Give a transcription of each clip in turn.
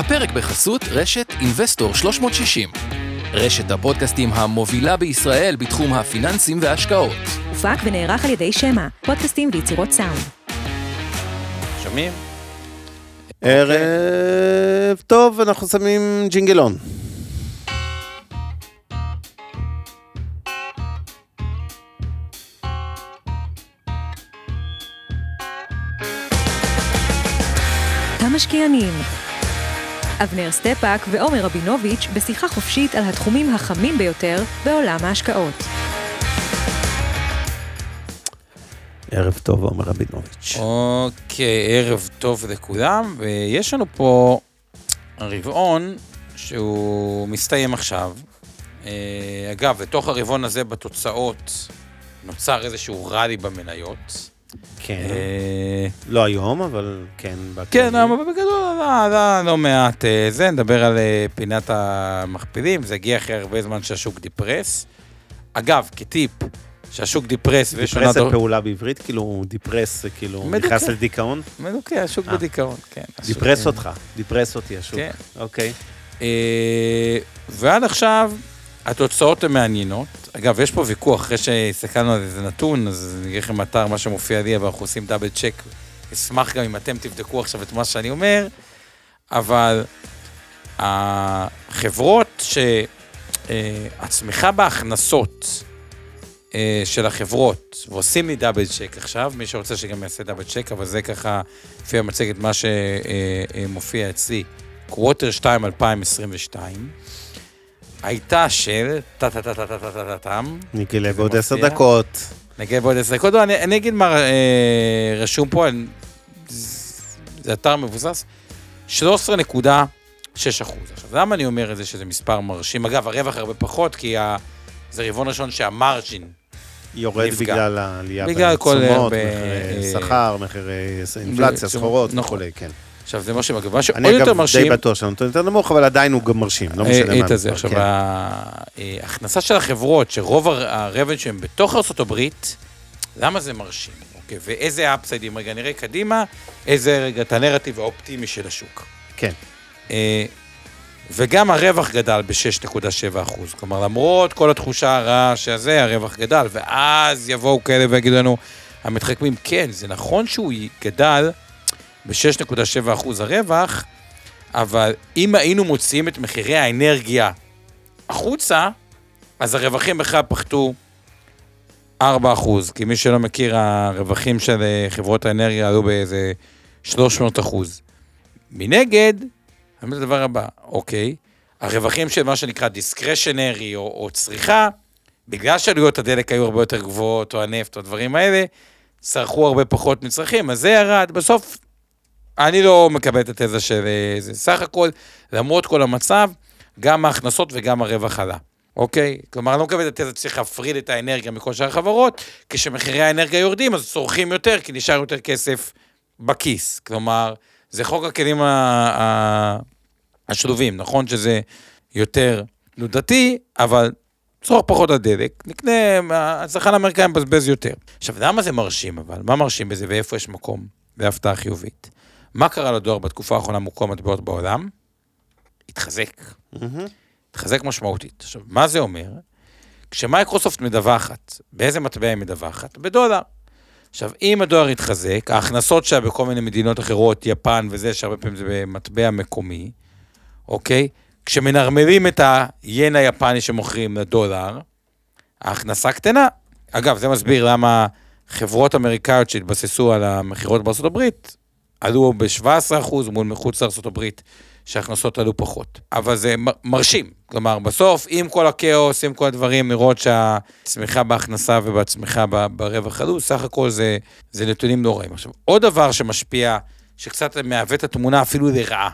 הפרק בחסות רשת אינבסטור 360. רשת הפודקאסטים המובילה בישראל בתחום הפיננסים וההשקעות. הופק ונערך על ידי שמע, פודקאסטים ויצירות סאונד. שומעים? ערב טוב, אנחנו שמים ג'ינגלון. המשקיענים. אבנר סטפאק ועומר רבינוביץ' בשיחה חופשית על התחומים החמים ביותר בעולם ההשקעות. ערב טוב, עומר רבינוביץ'. אוקיי, ערב טוב לכולם, ויש לנו פה רבעון שהוא מסתיים עכשיו. אה, אגב, לתוך הרבעון הזה בתוצאות נוצר איזשהו ראלי במניות. כן, אה, לא היום, אבל כן. כן. אבל בגדול עלה לא מעט אה, זה, נדבר על אה, פינת המכפילים, זה הגיע אחרי הרבה זמן שהשוק depressed. אגב, כטיפ, שהשוק depressed depressed זה פעולה בעברית, כאילו depressed זה כאילו. נכנס לדיכאון? מדוכא, השוק אה. בדיכאון, כן. depressed אה, אותך, depressed אותי השוק. כן. אוקיי. אה, ועד עכשיו, התוצאות הן מעניינות. אגב, יש פה ויכוח, אחרי שהסתכלנו על איזה נתון, אז אני אגיד לכם אתר, מה שמופיע לי, אבל אנחנו עושים דאבל צ'ק. אשמח גם אם אתם תבדקו עכשיו את מה שאני אומר, אבל החברות שהצמיחה בהכנסות אה, של החברות, ועושים לי דאבל צ'ק עכשיו, מי שרוצה שגם יעשה דאבל צ'ק, אבל זה ככה, לפי המצגת, מה שמופיע אצלי, קווטר 2 2022, הייתה של טה-טה-טה-טה-טה-טה-טם, ניקי לב זה עוד עשר מופיע? דקות. נגיע בעוד עשר דקות, לא, אני, אני אגיד מה אה, רשום פה, זה אתר מבוסס, 13.6 אחוז. עכשיו, למה אני אומר את זה שזה מספר מרשים? אגב, הרווח הרבה פחות, כי זה רבעון ראשון שהמרג'ין, יורד נפגע. בגלל העלייה בגלל כל, בתשומות, אה, מחירי שכר, מחירי אינפלציה, סחורות נכון. וכולי, כן. עכשיו זה מה שמגב, מה שעוד אני יותר אגב די מרשים, בטוח שהנתון יותר נמוך, אבל עדיין הוא גם מרשים, לא משנה מה. את. המספר, עכשיו, כן. ה- ההכנסה של החברות, שרוב הרבן שהם בתוך ארה"ב, למה זה מרשים? אוקיי, ואיזה אפסיידים? רגע, נראה קדימה, איזה רגע את הנרטיב האופטימי של השוק. כן. אה, וגם הרווח גדל ב-6.7 אחוז. כלומר, למרות כל התחושה הרעה שזה, הרווח גדל, ואז יבואו כאלה ויגידו לנו, המתחכמים, כן, זה נכון שהוא גדל ב-6.7 אחוז הרווח, אבל אם היינו מוציאים את מחירי האנרגיה החוצה, אז הרווחים בכלל פחתו 4 אחוז. כי מי שלא מכיר, הרווחים של אה, חברות האנרגיה עלו באיזה 300 אחוז. מנגד, אני אומר הדבר הבא, אוקיי, הרווחים של מה שנקרא דיסקרשנרי או, או צריכה, בגלל שעלויות הדלק היו הרבה יותר גבוהות, או הנפט, או הדברים האלה, צרכו הרבה פחות מצרכים, אז זה ירד. בסוף, אני לא מקבל את התזה של אה, זה. סך הכל, למרות כל המצב, גם ההכנסות וגם הרווח עלה. אוקיי? כלומר, אני לא מקבל את התזה שצריך להפריד את האנרגיה מכל שאר החברות, כשמחירי האנרגיה יורדים, אז צורכים יותר, כי נשאר יותר כסף בכיס. כלומר, זה חוק הכלים ה- ה- השלובים, נכון שזה יותר תנודתי, אבל צורך פחות הדלק, נקנה, הצרכן האמריקאי מבזבז יותר. עכשיו, למה זה מרשים אבל? מה מרשים בזה ואיפה יש מקום להפתעה חיובית? מה קרה לדואר בתקופה האחרונה מול מטבעות בעולם? התחזק. התחזק משמעותית. עכשיו, מה זה אומר? כשמייקרוסופט מדווחת, באיזה מטבע היא מדווחת? בדולר. עכשיו, אם הדולר יתחזק, ההכנסות שלה בכל מיני מדינות אחרות, יפן וזה, שהרבה פעמים זה במטבע מקומי, אוקיי? כשמנרמלים את היין היפני שמוכרים לדולר, ההכנסה קטנה. אגב, זה מסביר למה חברות אמריקאיות שהתבססו על המכירות הברית, עלו ב-17% מול מחוץ הברית, שההכנסות עלו פחות. אבל זה מרשים. כלומר, בסוף, עם כל הכאוס, עם כל הדברים, לראות שהצמיחה בהכנסה ובצמיחה ברווח עלו, סך הכל זה, זה נתונים לא רעים. עכשיו, עוד דבר שמשפיע, שקצת מעוות את התמונה אפילו לרעה.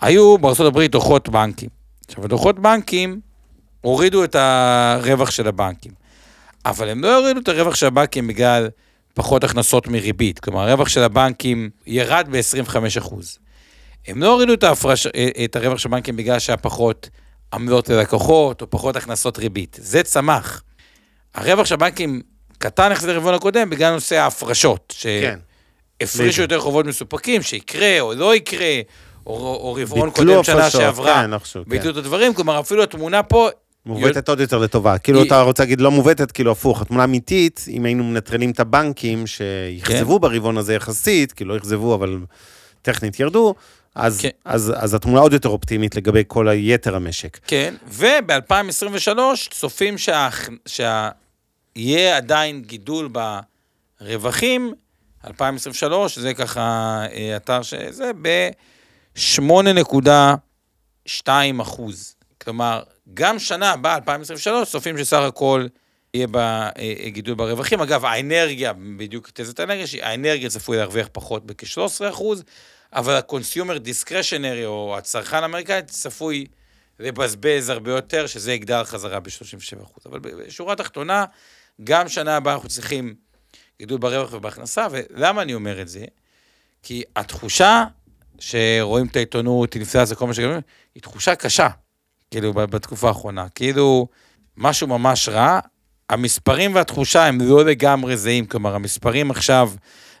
היו הברית דוחות בנקים. עכשיו, הדוחות בנקים הורידו את הרווח של הבנקים. אבל הם לא הורידו את הרווח של הבנקים בגלל פחות הכנסות מריבית. כלומר, הרווח של הבנקים ירד ב-25%. הם לא הורידו את, ההפרש, את הרווח של הבנקים בגלל שהיה פחות עמלות ללקוחות או פחות הכנסות ריבית. זה צמח. הרווח של הבנקים קטן יחסית לרבעון הקודם בגלל נושא ההפרשות. כן. שהפרישו יותר חובות מסופקים, שיקרה או לא יקרה, או, או רבעון קודם שנה שעברה, כן, כן. ביטלו את הדברים, כלומר אפילו התמונה פה, מעוותת עוד יותר לטובה. כאילו, אתה רוצה להגיד לא מעוותת, כאילו הפוך. התמונה אמיתית, אם היינו מנטרלים את הבנקים שיכזבו ברבעון הזה יחסית, כאילו לא יכזבו, אבל טכנית ירדו, אז, כן. אז, אז התמונה עוד יותר אופטימית לגבי כל היתר המשק. כן, וב-2023 צופים שה... שה... עדיין גידול ברווחים, 2023, זה ככה אה, אתר שזה, ב-8.2 אחוז. כלומר, גם שנה הבאה, 2023, צופים שסך הכל יהיה בה אה, אה, גידול ברווחים. אגב, האנרגיה, בדיוק תזת האנרגיה, שהאנרגיה צפוי להרוויח פחות בכ-13 אחוז, אבל ה-consumer discretionary, או הצרכן האמריקאי, צפוי לבזבז הרבה יותר, שזה יגדל חזרה ב-37 אחוז. אבל בשורה התחתונה, גם שנה הבאה אנחנו צריכים גידול ברווח ובהכנסה, ולמה אני אומר את זה? כי התחושה שרואים את העיתונות, אינפלציה, כל מה שגם, היא תחושה קשה, כאילו, בתקופה האחרונה. כאילו, משהו ממש רע. המספרים והתחושה הם לא לגמרי זהים, כלומר, המספרים עכשיו,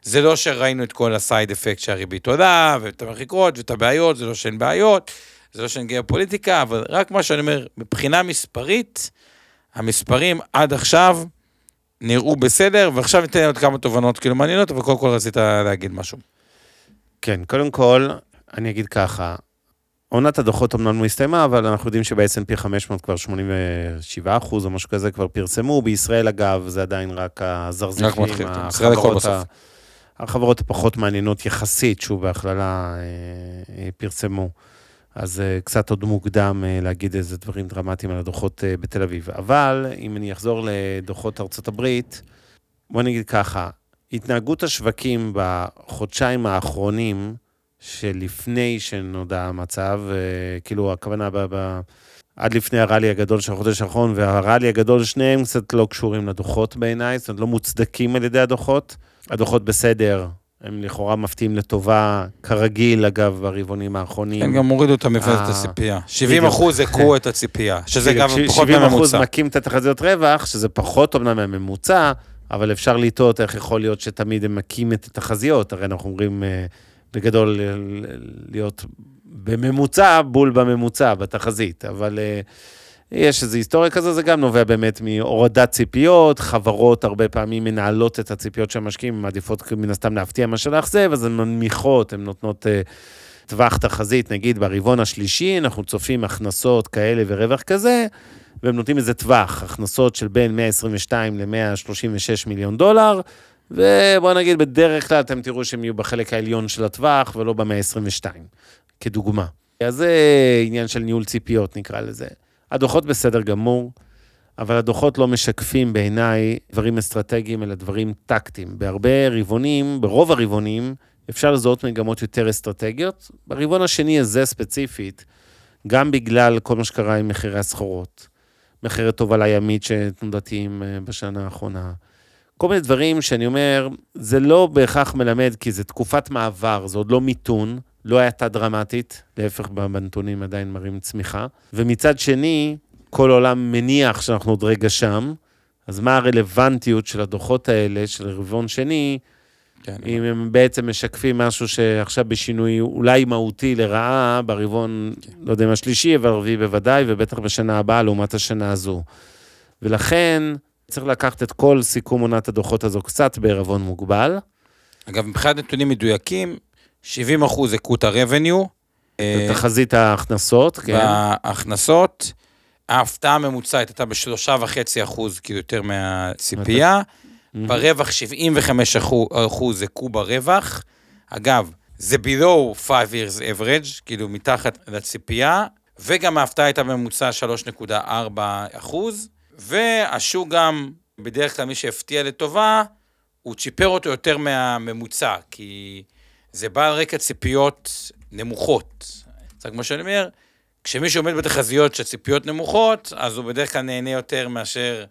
זה לא שראינו את כל הסייד אפקט שהריבית עולה, ואת המחיקות, ואת הבעיות, זה לא שאין בעיות, זה לא שאין גיאופוליטיקה, אבל רק מה שאני אומר, מבחינה מספרית, המספרים עד עכשיו נראו בסדר, ועכשיו ניתן עוד כמה תובנות כאילו מעניינות, אבל קודם כל רצית להגיד משהו. כן, קודם כל, אני אגיד ככה, עונת הדוחות אמנם לא הסתיימה, אבל אנחנו יודעים שב-S&P 500 כבר 87 אחוז או משהו כזה כבר פרסמו. בישראל, אגב, זה עדיין רק הזרזיפים, כן. החברות. ה- החברות הפחות מעניינות יחסית, שוב, בהכללה אה, אה, פרסמו. אז אה, קצת עוד מוקדם להגיד איזה דברים דרמטיים על הדוחות בתל אביב. אבל אם אני אחזור לדוחות ארצות הברית, בוא נגיד ככה, התנהגות השווקים בחודשיים האחרונים, שלפני שנודע המצב, אה, כאילו הכוונה ב... ב עד לפני הראלי הגדול של החודש האחרון, והראלי הגדול, שניהם קצת לא קשורים לדוחות בעיניי, זאת אומרת, לא מוצדקים על ידי הדוחות. הדוחות בסדר, הם לכאורה מפתיעים לטובה, כרגיל, אגב, ברבעונים האחרונים. כן, גם הורידו את המפלס את אה, הציפייה. 70 בדיוק. אחוז הכו את הציפייה, שזה גם פחות 70 אחוז מהממוצע. מכים את התחזיות רווח, שזה פחות אומנם מהממוצע, אבל אפשר לטעות איך יכול להיות שתמיד הם מכים את התחזיות. הרי אנחנו אומרים אה, בגדול ל- להיות בממוצע, בול בממוצע, בתחזית. אבל אה, יש איזו היסטוריה כזו, זה גם נובע באמת מהורדת ציפיות, חברות הרבה פעמים מנהלות את הציפיות של המשקיעים, מעדיפות מן הסתם להפתיע מאשר לאכזב, אז הן מנמיכות, הן נותנות... אה, טווח תחזית, נגיד ברבעון השלישי, אנחנו צופים הכנסות כאלה ורווח כזה, והם נותנים איזה טווח, הכנסות של בין 122 ל-136 מיליון דולר, ובוא נגיד, בדרך כלל אתם תראו שהם יהיו בחלק העליון של הטווח ולא ב-122, כדוגמה. אז זה עניין של ניהול ציפיות, נקרא לזה. הדוחות בסדר גמור, אבל הדוחות לא משקפים בעיניי דברים אסטרטגיים, אלא דברים טקטיים. בהרבה רבעונים, ברוב הרבעונים, אפשר לזהות מגמות יותר אסטרטגיות. ברבעון השני הזה ספציפית, גם בגלל כל מה שקרה עם מחירי הסחורות, מחירי תובלה ימית שתנודתיים אה, בשנה האחרונה, כל מיני דברים שאני אומר, זה לא בהכרח מלמד, כי זה תקופת מעבר, זה עוד לא מיתון, לא הייתה דרמטית, להפך בנתונים עדיין מראים צמיחה. ומצד שני, כל עולם מניח שאנחנו עוד רגע שם, אז מה הרלוונטיות של הדוחות האלה, של רבעון שני, כן. אם הם בעצם משקפים משהו שעכשיו בשינוי אולי מהותי לרעה, ברבעון, לא יודע אם השלישי, אבל הרביעי בוודאי, ובטח בשנה הבאה לעומת השנה הזו. ולכן, צריך לקחת את כל סיכום עונת הדוחות הזו קצת בערבון מוגבל. אגב, מבחינת נתונים מדויקים, 70 אחוז הכו את ה-revenue. אה, תחזית ההכנסות, כן. בהכנסות, ההפתעה הממוצעת הייתה בשלושה וחצי אחוז, כאילו יותר מהציפייה. ברווח 75 אחו- אחוז הכו ברווח. אגב, זה below 5 years average, כאילו מתחת לציפייה, וגם ההפתעה הייתה בממוצע 3.4 אחוז, והשוק גם, בדרך כלל מי שהפתיע לטובה, הוא צ'יפר אותו יותר מהממוצע, כי זה בא על רקע ציפיות נמוכות. זה כמו שאני אומר, כשמישהו עומד בתחזיות שהציפיות נמוכות, אז הוא בדרך כלל נהנה יותר מאשר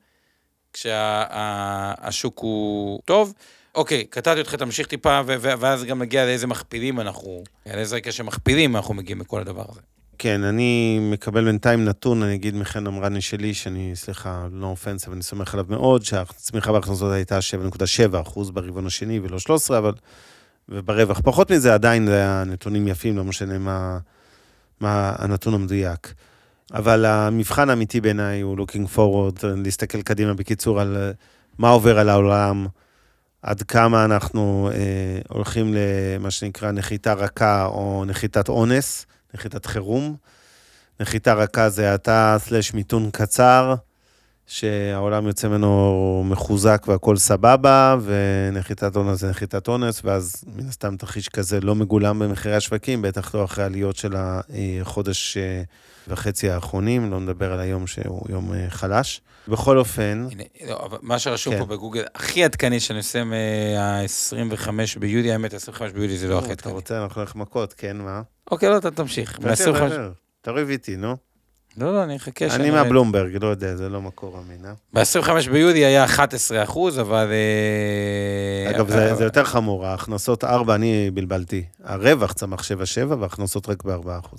כשהשוק הוא טוב. אוקיי, קטעתי אותך, תמשיך טיפה, ואז גם נגיע לאיזה מכפילים אנחנו, על איזה רקע שמכפילים אנחנו מגיעים לכל הדבר הזה. כן, אני מקבל בינתיים נתון, אני אגיד מחן אמרני שלי, שאני, סליחה, לא אופנס, אבל אני סומך עליו מאוד, שהצמיחה בהכנסות הייתה 7.7 אחוז ברבעון השני ולא 13, אבל וברווח. פחות מזה, עדיין זה הנתונים יפים, לא משנה מה, מה הנתון המדויק. אבל המבחן האמיתי בעיניי הוא looking forward, להסתכל קדימה בקיצור על מה עובר על העולם, עד כמה אנחנו אה, הולכים למה שנקרא נחיתה רכה או נחיתת אונס, נחיתת חירום. נחיתה רכה זה האטה סלש מיתון קצר, שהעולם יוצא ממנו מחוזק והכול סבבה, ונחיתת אונס זה נחיתת אונס, ואז מן הסתם תרחיש כזה לא מגולם במחירי השווקים, בטח לא אחרי עליות של החודש אה, וחצי האחרונים, לא נדבר על היום שהוא יום אה, חלש. בכל אופן... הנה, לא, אבל מה שרשום כן. פה בגוגל, הכי עדכני שאני עושה מה-25 ביולי, האמת, 25 ביולי זה לא הכי אתה עדכני. רוצה, אנחנו נלך מכות, כן, מה? אוקיי, לא, אתה תמשיך. תשאיר, מה-25... תשאיר. תריב איתי, נו. לא, לא, אני אחכה אני אראה. מהבלומברג, לא יודע, זה לא מקור אמין, אה? ב-25 ביולי היה 11 אחוז, אבל... אה, אגב, אה, זה, זה יותר חמור, ההכנסות 4, אני בלבלתי. הרווח צמח 7-7 וההכנסות רק ב-4%.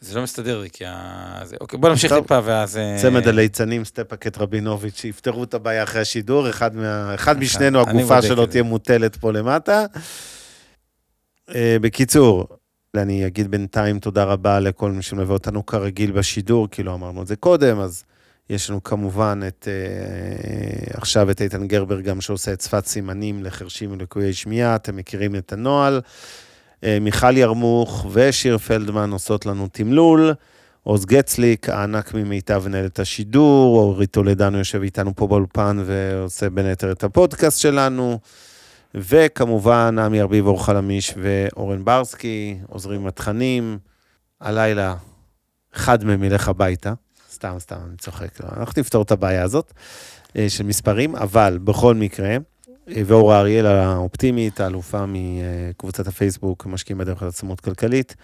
זה לא מסתדר לי, כי ה... זה- אוקיי, בוא נמשיך. טיפה, ואז... אה, צמד הליצנים, סטפקט רבינוביץ', שיפתרו את הבעיה אחרי השידור, אחד, מה, אחד משנינו, הגופה את שלו. תהיה מוטלת פה למטה. אה, בקיצור, אני אגיד בינתיים תודה רבה לכל מי שמלווה אותנו כרגיל בשידור, כי לא אמרנו את זה קודם, אז יש לנו כמובן את, אה, עכשיו את איתן גרבר גם שעושה את שפת סימנים לחרשים ולקויי שמיעה, אתם מכירים את הנוהל. אה, מיכל ירמוך ושיר פלדמן עושות לנו תמלול. עוז גצליק, הענק ממיטב מנהל את השידור, אורי טולדנו יושב איתנו פה באולפן ועושה בין היתר את הפודקאסט שלנו, וכמובן עמי ארביב, אור חלמיש ואורן ברסקי, עוזרים התכנים. הלילה אחד מהם ילך הביתה, סתם, סתם, אני צוחק, לא, אנחנו נפתור את הבעיה הזאת אה, של מספרים, אבל בכל מקרה, ואורה אריאל האופטימית, האלופה מקבוצת הפייסבוק, משקיעים בדרך כלל עצמאות כלכלית,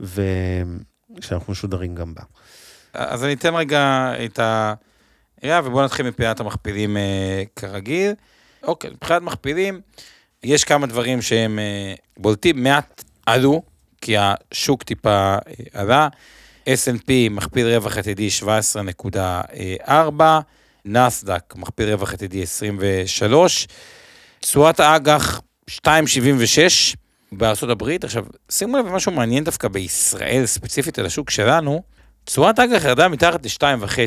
ושאנחנו משודרים גם בה. אז אני אתן רגע את ה... רגע, ובואו נתחיל מפינת המכפילים אה, כרגיל. אוקיי, מבחינת מכפילים, יש כמה דברים שהם אה, בולטים, מעט עלו, כי השוק טיפה אה, עלה. S&P מכפיל רווח עתידי 17.4, נסדק מכפיל רווח עתידי 23, תשואת האג"ח 2.76 בארצות הברית. עכשיו, שימו לב למשהו מעניין דווקא בישראל, ספציפית על השוק שלנו, תשואת אג"ח ירדה מתחת ל-2.5,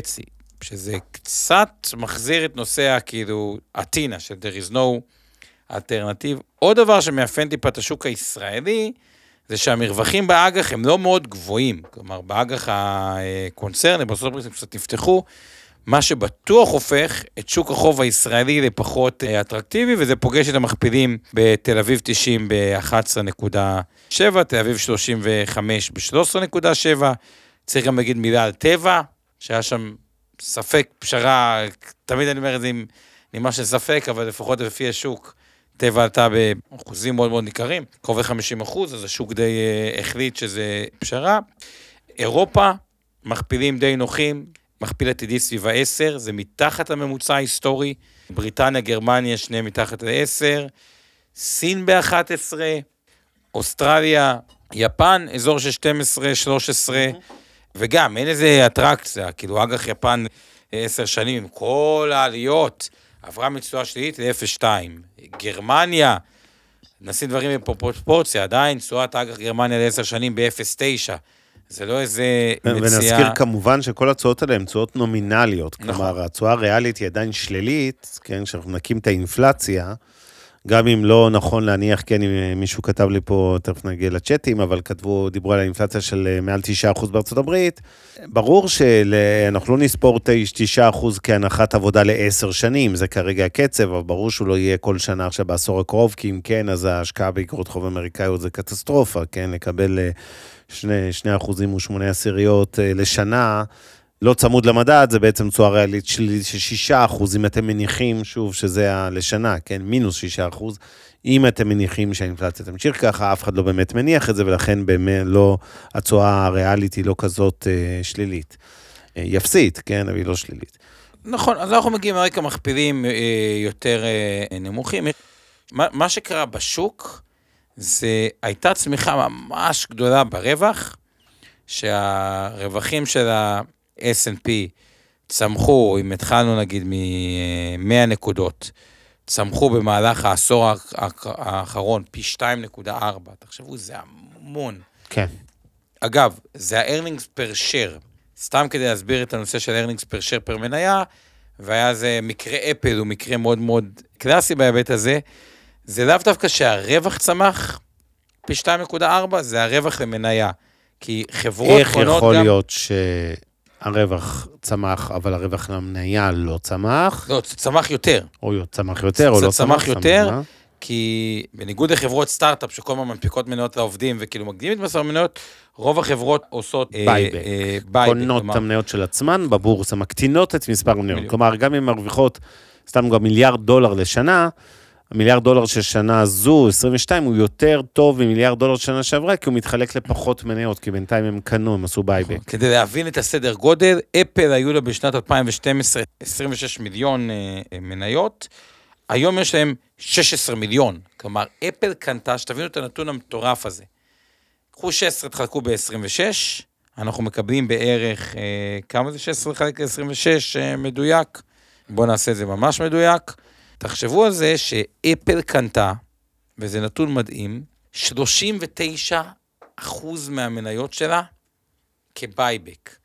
שזה קצת מחזיר את נושא הכאילו הטינה של there is no alternative. עוד דבר שמאפיין טיפה את השוק הישראלי, זה שהמרווחים באג"ח הם לא מאוד גבוהים. כלומר, באג"ח הקונצרני, בארצות הברית הם קצת נפתחו, מה שבטוח הופך את שוק החוב הישראלי לפחות אה, אטרקטיבי, וזה פוגש את המכפילים בתל אביב 90 ב-11.7, תל אביב 35 ב-13.7. צריך גם להגיד מילה על טבע, שהיה שם ספק פשרה, תמיד אני אומר את זה עם נימה של ספק, אבל לפחות לפי השוק, טבע עלתה באחוזים מאוד מאוד ניכרים, קרוב ל-50 אחוז, אז השוק די אה, החליט שזה פשרה. אירופה, מכפילים די נוחים, מכפיל עתידי סביב ה-10, זה מתחת לממוצע ההיסטורי. בריטניה, גרמניה, שניהם מתחת ל-10. סין ב-11, אוסטרליה, יפן, אזור של 12, 13, וגם אין איזה אטרקציה, כאילו אג"ח יפן אה, עשר שנים עם כל העליות, עברה מתשואה שלילית ל-0.2. גרמניה, נשים דברים בפרופורציה, עדיין תשואת אג"ח גרמניה לעשר שנים ב-0.9. זה לא איזה ונזכיר מציאה... כמובן שכל התשואות האלה הן תשואות נומינליות. נכון. כלומר, התשואה הריאלית היא עדיין שלילית, כן, כשאנחנו נקים את האינפלציה, גם אם לא נכון להניח, כן, אם מישהו כתב לי פה, תכף נגיע לצ'אטים, אבל כתבו, דיברו על האינפלציה של אה, מעל 9% בארצות הברית. ברור שאנחנו לא נספור 9% כהנחת עבודה לעשר שנים, זה כרגע הקצב, אבל ברור שהוא לא יהיה כל שנה עכשיו בעשור הקרוב, כי אם כן, אז ההשקעה באגרות חוב אמריקאיות זה קטסטרופה, כן, לקבל אה, שני, שני אחוזים ושמונה עשיריות אה, לשנה, לא צמוד למדד, זה בעצם תשואה ריאלית של שישה אחוז, אם אתם מניחים, שוב, שזה ה- לשנה, כן, מינוס שישה אחוז. אם אתם מניחים שהאינפלציה תמשיך ככה, אף אחד לא באמת מניח את זה, ולכן באמת לא, התשואה הריאלית היא לא כזאת אה, שלילית. אה, יפסית, כן, אבל היא לא שלילית. נכון, אז אנחנו מגיעים מרקע מכפילים אה, יותר אה, נמוכים. מה, מה שקרה בשוק, זה הייתה צמיחה ממש גדולה ברווח, שהרווחים של ה-S&P צמחו, אם התחלנו נגיד מ-100 נקודות, צמחו במהלך העשור האח- האח- האחרון פי 2.4. תחשבו, זה המון. כן. אגב, זה ה-earnings per share. סתם כדי להסביר את הנושא של earnings per share פר מניה, והיה זה מקרה אפל, הוא מקרה מאוד מאוד קלאסי בהיבט הזה. זה לאו דווקא שהרווח צמח פי 2.4, זה הרווח למניה. כי חברות איך קונות יכול גם... להיות שהרווח צמח, אבל הרווח למניה לא צמח, לא, זה צמח יותר. או צמח יותר, או זה לא צמח צמח? יותר. כי בניגוד לחברות סטארט-אפ שכל הזמן מנפיקות מניות לעובדים וכאילו מקדימים את מספר המניות, רוב החברות עושות אה, buyback. אה, buyback. קונות את המניות של עצמן בבורסה, מקטינות את מספר המניות. כלומר, גם אם מרוויחות סתם גם מיליארד דולר לשנה, המיליארד דולר של שנה זו, 22, הוא יותר טוב ממיליארד דולר של שנה שעברה, כי הוא מתחלק לפחות מניות, כי בינתיים הם קנו, הם עשו buyback. כדי להבין את הסדר גודל, אפל היו לה בשנת 2012 26 מיליון אה, אה, מניות, היום יש להם 16 מיליון. כלומר, אפל קנתה, שתבינו את הנתון המטורף הזה. קחו 16, תחלקו ב-26, אנחנו מקבלים בערך, אה, כמה זה 16 לחלק ל-26 אה, מדויק? בואו נעשה את זה ממש מדויק. תחשבו על זה שאפל קנתה, וזה נתון מדהים, 39 אחוז מהמניות שלה כ buyback.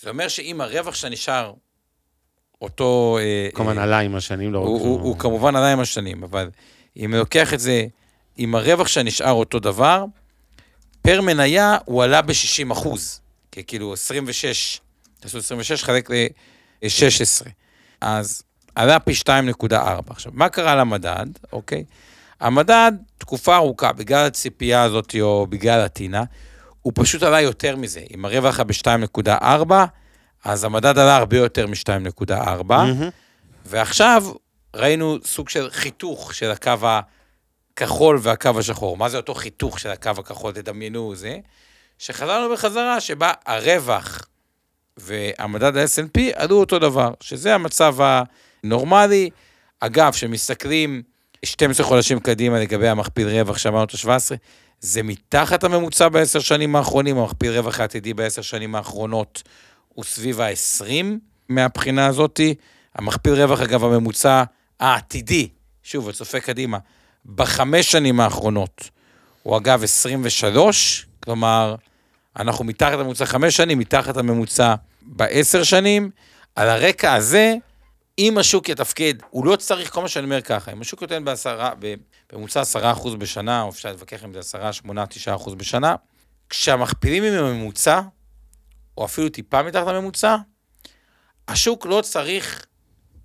זה אומר שאם הרווח שלה נשאר אותו... אה, כמובן אה, עלה עם השנים, לא רק... הוא, הוא, הוא כמובן עלה עם השנים, אבל אם לוקח את זה, אם הרווח שלה נשאר אותו דבר, per מניה הוא עלה ב-60 אחוז. כי כאילו 26, תעשו 26 חלק ל-16. אז עלה פי 2.4. עכשיו, מה קרה למדד, אוקיי? המדד, תקופה ארוכה, בגלל הציפייה הזאת או בגלל הטינה, הוא פשוט עלה יותר מזה. אם הרווח היה ב-2.4, אז המדד עלה הרבה יותר מ-2.4. מהמם. ועכשיו ראינו סוג של חיתוך של הקו הכחול והקו השחור. מה זה אותו חיתוך של הקו הכחול? תדמיינו זה. שחזרנו בחזרה שבה הרווח והמדד ה-S&P עלו אותו דבר, שזה המצב הנורמלי. אגב, כשמסתכלים 12 חודשים קדימה לגבי המכפיל רווח שאמרנו את ה-17, זה מתחת הממוצע בעשר שנים האחרונים, המכפיל רווח העתידי בעשר שנים האחרונות הוא סביב ה-20 מהבחינה הזאתי. המכפיל רווח, אגב, הממוצע העתידי, שוב, הצופה קדימה, בחמש שנים האחרונות, הוא אגב 23, כלומר, אנחנו מתחת לממוצע חמש שנים, מתחת לממוצע בעשר שנים. על הרקע הזה, אם השוק יתפקד, הוא לא צריך, כל מה שאני אומר ככה, אם השוק נותן בעשרה, בממוצע עשרה אחוז בשנה, או אפשר להתווכח אם זה עשרה, שמונה, תשעה אחוז בשנה, כשהמכפילים הם הממוצע, או אפילו טיפה מתחת לממוצע, השוק לא צריך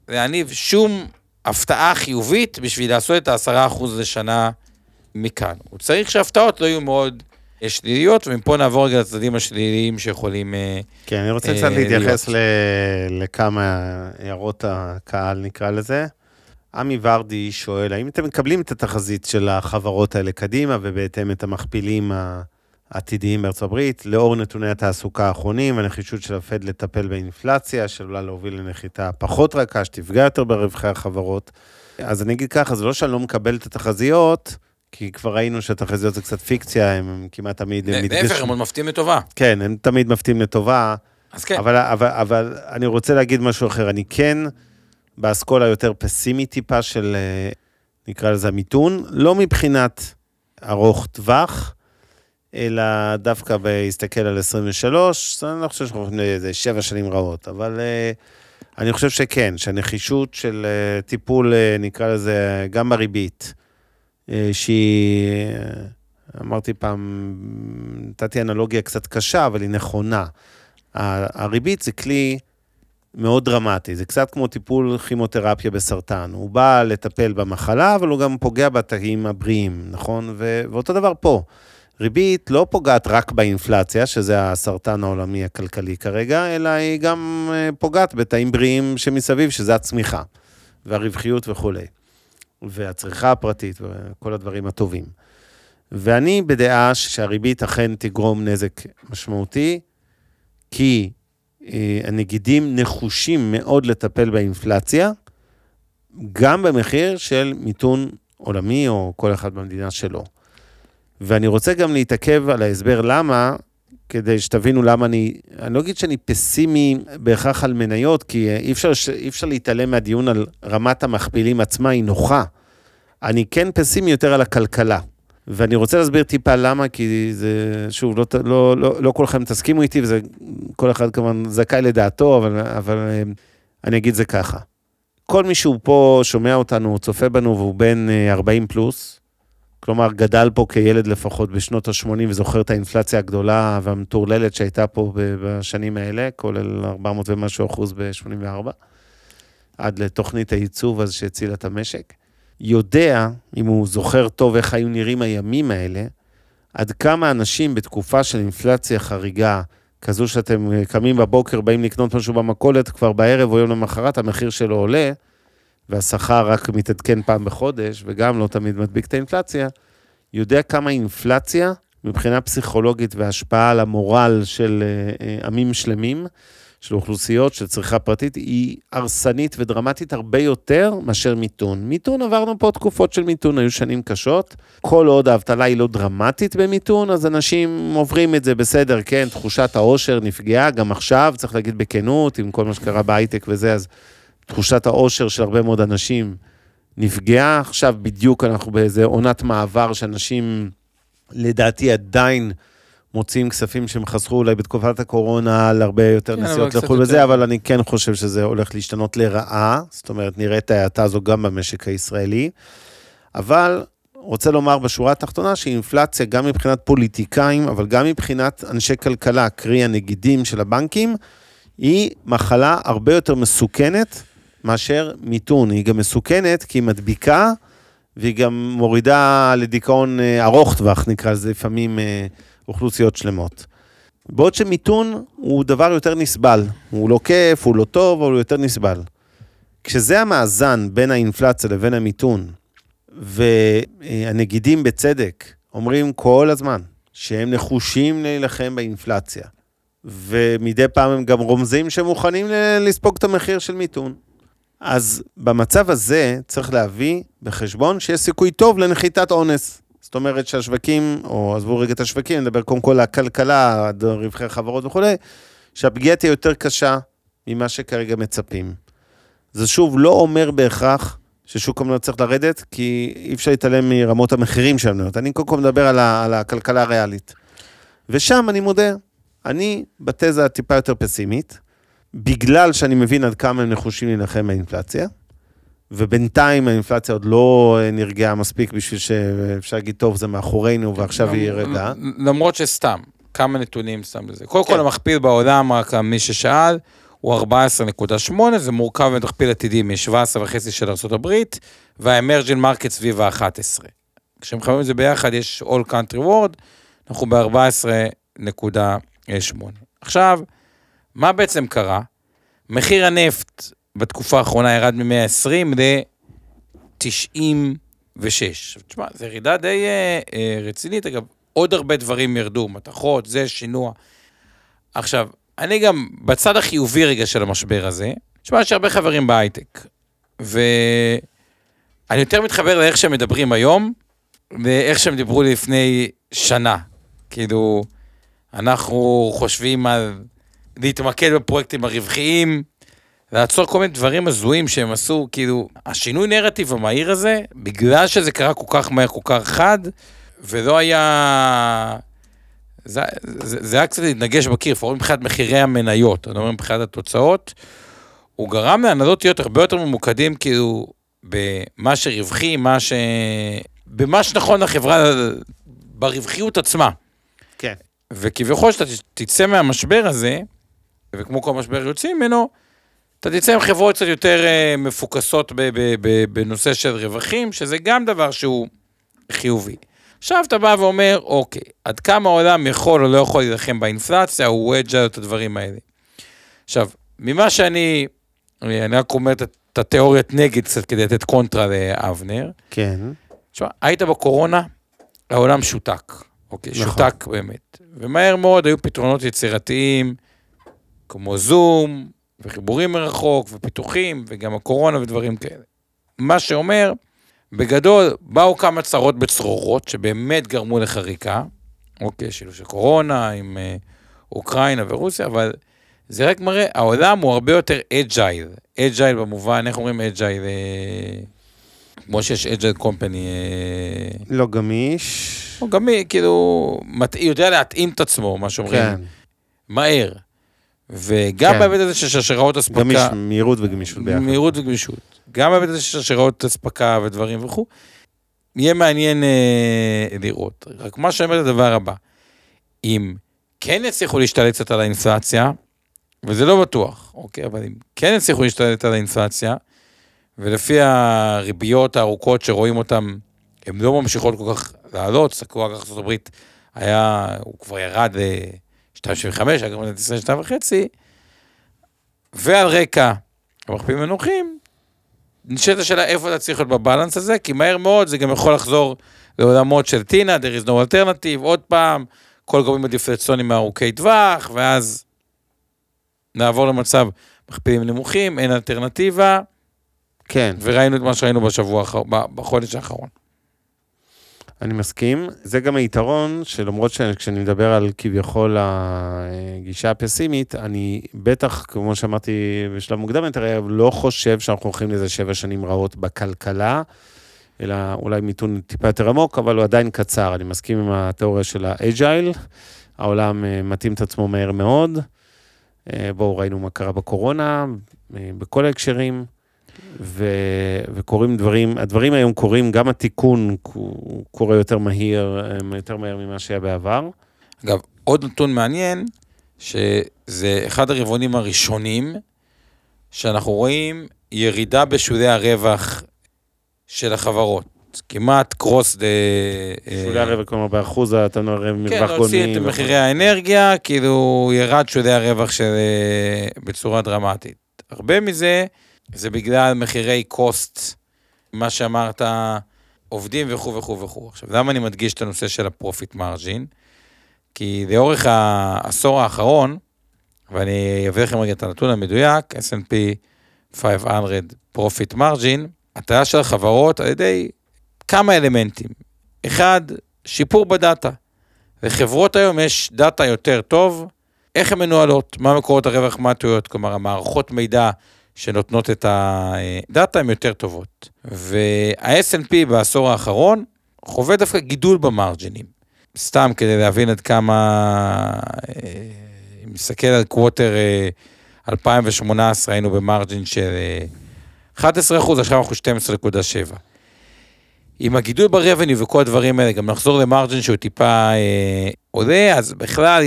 להניב שום הפתעה חיובית בשביל לעשות את העשרה אחוז לשנה מכאן. הוא צריך שההפתעות לא יהיו מאוד שליליות, ומפה נעבור רגע לצדדים השליליים שיכולים... אה, כן, אני רוצה אה, קצת להתייחס לכמה הערות הקהל, נקרא לזה. עמי ורדי שואל, האם אתם מקבלים את התחזית של החברות האלה קדימה, ובהתאם את המכפילים העתידיים בארצות הברית, לאור נתוני התעסוקה האחרונים, הנחישות של הפד לטפל באינפלציה, שעלולה להוביל לנחיתה פחות רכה, שתפגע יותר ברווחי החברות. אז אני אגיד ככה, זה לא שאני לא מקבל את התחזיות, כי כבר ראינו שהתחזיות זה קצת פיקציה, הם כמעט תמיד הם להפך, הם עוד מפתיעים לטובה. כן, הם תמיד מפתיעים לטובה. אז כן. אבל, אבל, אבל אני רוצה להגיד משהו אחר. אני כן באסכולה יותר פסימית טיפה של, אה, נקרא לזה המיתון, לא מבחינת ארוך טווח, אלא דווקא בהסתכל על 23, אני לא חושב שאנחנו הולכים לאיזה שבע שנים רעות, אבל אה, אני חושב שכן, שהנחישות של אה, טיפול, נקרא לזה, גם בריבית, שהיא, אה, אמרתי פעם, נתתי אנלוגיה קצת קשה, אבל היא נכונה. הריבית זה כלי מאוד דרמטי, זה קצת כמו טיפול כימותרפיה בסרטן. הוא בא לטפל במחלה, אבל הוא גם פוגע בתאים הבריאים, נכון? ו- ואותו דבר פה. ריבית לא פוגעת רק באינפלציה, שזה הסרטן העולמי הכלכלי כרגע, אלא היא גם אה, פוגעת בתאים בריאים שמסביב, שזה הצמיחה, והרווחיות וכולי. והצריכה הפרטית וכל הדברים הטובים. ואני בדעה שהריבית אכן תגרום נזק משמעותי, כי אה, הנגידים נחושים מאוד לטפל באינפלציה, גם במחיר של מיתון עולמי או כל אחד במדינה שלו. ואני רוצה גם להתעכב על ההסבר למה, כדי שתבינו למה אני, אני לא אגיד שאני פסימי בהכרח על מניות, כי אי אפשר, אי אפשר להתעלם מהדיון על רמת המכפילים עצמה, היא נוחה. אני כן פסימי יותר על הכלכלה. ואני רוצה להסביר טיפה למה, כי זה, שוב, לא, לא, לא, לא כולכם תסכימו איתי, וזה, כל אחד כמובן זכאי לדעתו, אבל, אבל אה, אני אגיד זה ככה. כל מי שהוא פה שומע אותנו, צופה בנו, והוא בן 40 אה, פלוס, כלומר, גדל פה כילד לפחות בשנות ה-80 וזוכר את האינפלציה הגדולה והמטורללת שהייתה פה בשנים האלה, כולל 400 ומשהו אחוז ב-84, עד לתוכנית הייצוב אז שהצילה את המשק. יודע, אם הוא זוכר טוב איך היו נראים הימים האלה, עד כמה אנשים בתקופה של אינפלציה חריגה, כזו שאתם קמים בבוקר, באים לקנות משהו במכולת, כבר בערב או יום למחרת המחיר שלו עולה, והשכר רק מתעדכן פעם בחודש, וגם לא תמיד מדביק את האינפלציה, יודע כמה אינפלציה, מבחינה פסיכולוגית והשפעה על המורל של אה, אה, עמים שלמים, של אוכלוסיות, של צריכה פרטית, היא הרסנית ודרמטית הרבה יותר מאשר מיתון. מיתון, עברנו פה תקופות של מיתון, היו שנים קשות. כל עוד האבטלה היא לא דרמטית במיתון, אז אנשים עוברים את זה בסדר, כן, תחושת העושר נפגעה, גם עכשיו, צריך להגיד בכנות, עם כל מה שקרה בהייטק וזה, אז תחושת העושר של הרבה מאוד אנשים נפגעה. עכשיו בדיוק אנחנו באיזה עונת מעבר שאנשים, לדעתי, עדיין... מוציאים כספים שהם חסכו אולי בתקופת הקורונה על הרבה יותר כן, נסיעות לחו"ל וזה, אבל אני כן חושב שזה הולך להשתנות לרעה, זאת אומרת, נראה את ההאטה הזו גם במשק הישראלי. אבל רוצה לומר בשורה התחתונה שאינפלציה, גם מבחינת פוליטיקאים, אבל גם מבחינת אנשי כלכלה, קרי הנגידים של הבנקים, היא מחלה הרבה יותר מסוכנת מאשר מיתון. היא גם מסוכנת כי היא מדביקה, והיא גם מורידה לדיכאון אה, ארוך טווח, נקרא לזה לפעמים. אה, אוכלוסיות שלמות. בעוד שמיתון הוא דבר יותר נסבל. הוא לא כיף, הוא לא טוב, אבל הוא יותר נסבל. כשזה המאזן בין האינפלציה לבין המיתון, והנגידים בצדק אומרים כל הזמן שהם נחושים להילחם באינפלציה, ומדי פעם הם גם רומזים שהם מוכנים לספוג את המחיר של מיתון. אז במצב הזה צריך להביא בחשבון שיש סיכוי טוב לנחיתת אונס. זאת אומרת שהשווקים, או עזבו רגע את השווקים, נדבר קודם כל על הכלכלה, רווחי החברות וכולי, שהפגיעה תהיה יותר קשה ממה שכרגע מצפים. זה שוב לא אומר בהכרח ששוק המניות צריך לרדת, כי אי אפשר להתעלם מרמות המחירים של המניות. אני קודם כל מדבר על, ה, על הכלכלה הריאלית. ושם אני מודה, אני בתזה הטיפה יותר פסימית, בגלל שאני מבין עד כמה הם נחושים להילחם באינפלציה. ובינתיים האינפלציה עוד לא אה, נרגעה מספיק בשביל שאפשר להגיד, טוב, זה מאחורינו ועכשיו היא ירדה. למרות שסתם, כמה נתונים סתם לזה. קודם כל כן. המכפיל בעולם, רק מי ששאל, הוא 14.8, זה מורכב ממכפיל עתידי מ-17.5 של ארה"ב, וה-Emerging Market סביב ה-11. כשמחברים את זה ביחד, יש All Country World, אנחנו ב-14.8. עכשיו, מה בעצם קרה? מחיר הנפט בתקופה האחרונה ירד מ-120 ל-96. תשמע, זו ירידה די אה, אה, רצינית. אגב, עוד הרבה דברים ירדו, מתכות, זה שינוע. עכשיו, אני גם בצד החיובי רגע של המשבר הזה, תשמע, יש הרבה חברים בהייטק, ואני יותר מתחבר לאיך שהם מדברים היום, ואיך שהם דיברו לפני שנה. כאילו, אנחנו חושבים על להתמקד בפרויקטים הרווחיים, לעצור כל מיני דברים הזויים שהם עשו, כאילו, השינוי נרטיב המהיר הזה, בגלל שזה קרה כל כך מהר, כל כך חד, ולא היה... זה, זה, זה היה קצת להתנגש בקיר, לפחות מבחינת מחירי המניות, אני אומר מבחינת התוצאות, הוא גרם להנהלות להיות הרבה יותר ממוקדים, כאילו, במה שרווחי, מה ש... במה שנכון לחברה, ברווחיות עצמה. כן. וכביכול שאתה תצא מהמשבר הזה, וכמו כל משבר יוצאים ממנו, אתה תצא עם חברות קצת יותר uh, מפוקסות בנושא של רווחים, שזה גם דבר שהוא חיובי. עכשיו אתה בא ואומר, אוקיי, עד כמה העולם יכול או לא יכול להילחם באינפלציה, הוא וג'ה את הדברים האלה. עכשיו, ממה שאני, אני רק אומר את התיאוריית נגד קצת כדי לתת קונטרה לאבנר. כן. תשמע, היית בקורונה, העולם שותק. אוקיי, נכון. שותק באמת. ומהר מאוד היו פתרונות יצירתיים, כמו זום, וחיבורים מרחוק, ופיתוחים, וגם הקורונה ודברים כאלה. מה שאומר, בגדול, באו כמה צרות בצרורות, שבאמת גרמו לחריקה, אוקיי, שילוב של קורונה, עם uh, אוקראינה ורוסיה, אבל זה רק מראה, העולם הוא הרבה יותר אג'ייל. agile במובן, איך אומרים agile? אה, כמו שיש agile company. לא גמיש. הוא גם כאילו, מת- יודע להתאים את עצמו, מה שאומרים, כן, מהר. וגם כן. בהיבט הזה של שרשראות אספקה, גמיש, מהירות וגמישות ביחד. מהירות וגמישות. גם בהיבט הזה של שרשראות אספקה ודברים וכו', יהיה מעניין אה, לראות. רק מה שאומר את הדבר הבא, אם כן יצליחו להשתלט קצת על האינפלציה, וזה לא בטוח, אוקיי, אבל אם כן יצליחו להשתלט על האינפלציה, ולפי הריביות הארוכות שרואים אותן, הן לא ממשיכות כל כך לעלות, תסתכלו רק ארה"ב היה, הוא כבר ירד ל-2.75, אגב, מדינת ישראל 2.5, ועל רקע המכפילים הנוחים, נשאלת השאלה איפה אתה צריך להיות בבלנס הזה, כי מהר מאוד זה גם יכול לחזור לעולמות של טינה, there is no alternative, עוד פעם, כל גורמים הדיפלציוניים הארוכי טווח, ואז נעבור למצב מכפילים נמוכים, אין אלטרנטיבה, כן, וראינו את מה שראינו בשבוע, בחודש האחרון. אני מסכים. זה גם היתרון שלמרות שכשאני מדבר על כביכול הגישה הפסימית, אני בטח, כמו שאמרתי בשלב מוקדם יותר, לא חושב שאנחנו הולכים לאיזה שבע שנים רעות בכלכלה, אלא אולי מיתון טיפה יותר עמוק, אבל הוא עדיין קצר. אני מסכים עם התיאוריה של האג'ייל, העולם אה, מתאים את עצמו מהר מאוד. אה, בואו, ראינו מה קרה בקורונה, אה, בכל ההקשרים. ו... וקורים דברים, הדברים היום קורים, גם התיקון קורה יותר מהיר, אה, יותר מהר ממה שהיה בעבר. אגב, עוד נתון מעניין, שזה אחד הרבעונים הראשונים שאנחנו רואים ירידה בשולי הרווח של החברות. כמעט across the... שולי הרווח, כלומר, באחוז אתה כן, מרווח להוציא גולמי. את מחירי האנרגיה, כאילו ירד שולי הרווח של... אה, בצורה דרמטית. הרבה מזה זה בגלל מחירי cost, מה שאמרת, עובדים וכו' וכו' וכו'. עכשיו, למה אני מדגיש את הנושא של ה profit margin? כי לאורך העשור האחרון, ואני אביא לכם רגע את הנתון המדויק, S&P 500 profit margin, הטעיה של החברות על ידי כמה אלמנטים. אחד, שיפור ב data. לחברות היום יש data יותר טוב, איך הן מנוהלות, מה מקורות הרווח, מה הטעויות, כלומר המערכות מידע שנותנות את ה data הן יותר טובות. וה-S&P בעשור האחרון חווה דווקא גידול במרג'ינים. סתם כדי להבין עד כמה, אה, אם נסתכל על קווטר אה, 2018, היינו במרג'ין של אה, 11 אחוז, עכשיו אנחנו 12.7. עם הגידול ברבניו וכל הדברים האלה, גם נחזור למרג'ין שהוא טיפה אה, עולה, אז בכלל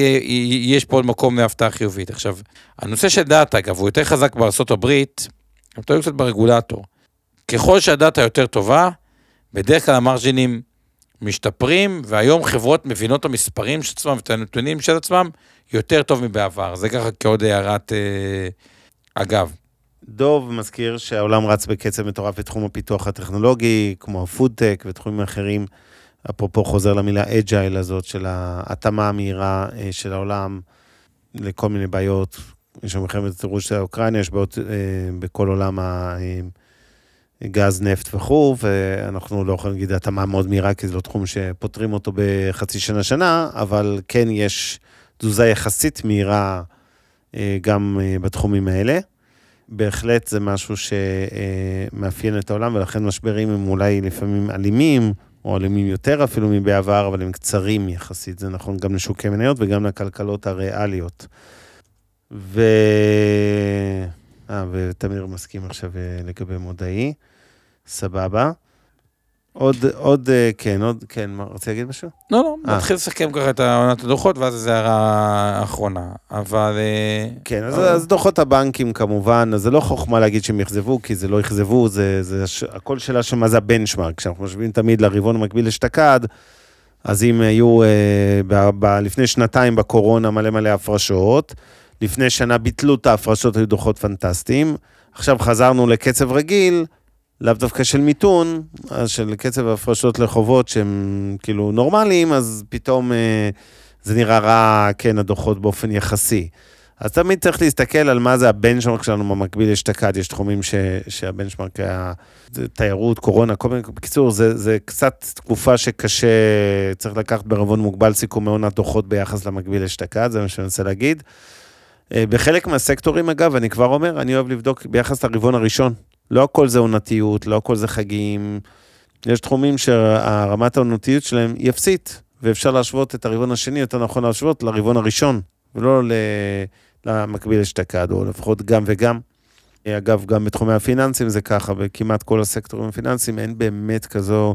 יש פה עוד מקום להפתעה חיובית. עכשיו, הנושא של דאטה, אגב, הוא יותר חזק בארצות הברית, הם טועים קצת ברגולטור. ככל שהדאטה יותר טובה, בדרך כלל המרג'ינים משתפרים, והיום חברות מבינות את המספרים של עצמם ואת הנתונים של עצמם יותר טוב מבעבר. זה ככה כעוד הערת אה, אגב. דוב מזכיר שהעולם רץ בקצב מטורף בתחום הפיתוח הטכנולוגי, כמו הפודטק ותחומים אחרים. אפרופו חוזר למילה agile הזאת של ההתאמה המהירה אה, של העולם לכל מיני בעיות. יש שם מלחמת רוסיה אוקראינה, יש בעיות אה, בכל עולם הגז, נפט וכו', ואנחנו לא יכולים להגיד התאמה מאוד מהירה, כי זה לא תחום שפותרים אותו בחצי שנה, שנה, אבל כן יש תזוזה יחסית מהירה אה, גם אה, בתחומים האלה. בהחלט זה משהו שמאפיין את העולם, ולכן משברים הם אולי לפעמים אלימים, או אלימים יותר אפילו מבעבר, אבל הם קצרים יחסית. זה נכון גם לשוקי מניות וגם לכלכלות הריאליות. ו... אה, ותמיר מסכים עכשיו אה, לגבי מודעי. סבבה. עוד, עוד, אה, כן, עוד, כן, מה, רוצה להגיד משהו? לא, לא, אה. נתחיל לסכם ככה את עונת הדוחות, ואז איזו הערה האחרונה. אבל... אה, כן, אז. אז דוחות הבנקים כמובן, אז זה לא חוכמה להגיד שהם יאכזבו, כי זה לא אכזבו, זה, זה ש... הכל שאלה של מה זה הבנצ'מארק. כשאנחנו משווים תמיד לרבעון המקביל אשתקד, אז אם היו אה, ב, ב, לפני שנתיים בקורונה מלא מלא הפרשות, לפני שנה ביטלו את ההפרשות, היו דוחות פנטסטיים, עכשיו חזרנו לקצב רגיל, לאו דווקא של מיתון, אז של קצב הפרשות לחובות שהם כאילו נורמליים, אז פתאום אה, זה נראה רע, כן, הדוחות באופן יחסי. אז תמיד צריך להסתכל על מה זה הבנצ'מרק שלנו במקביל אשתקד, יש תחומים ש, שהבנצ'מרק היה תיירות, קורונה, כל מיני, בקיצור, זה, זה קצת תקופה שקשה, צריך לקחת בערבון מוגבל סיכומי עונת דוחות ביחס למקביל אשתקד, זה מה שאני רוצה להגיד. אה, בחלק מהסקטורים, אגב, אני כבר אומר, אני אוהב לבדוק ביחס לרבעון הראשון. לא הכל זה עונתיות, לא הכל זה חגים. יש תחומים שהרמת העונתיות שלהם היא אפסית, ואפשר להשוות את הרבעון השני, יותר נכון להשוות לרבעון הראשון, ולא למקביל אשתקד, או לפחות גם וגם. אגב, גם בתחומי הפיננסים זה ככה, בכמעט כל הסקטורים הפיננסיים אין באמת כזו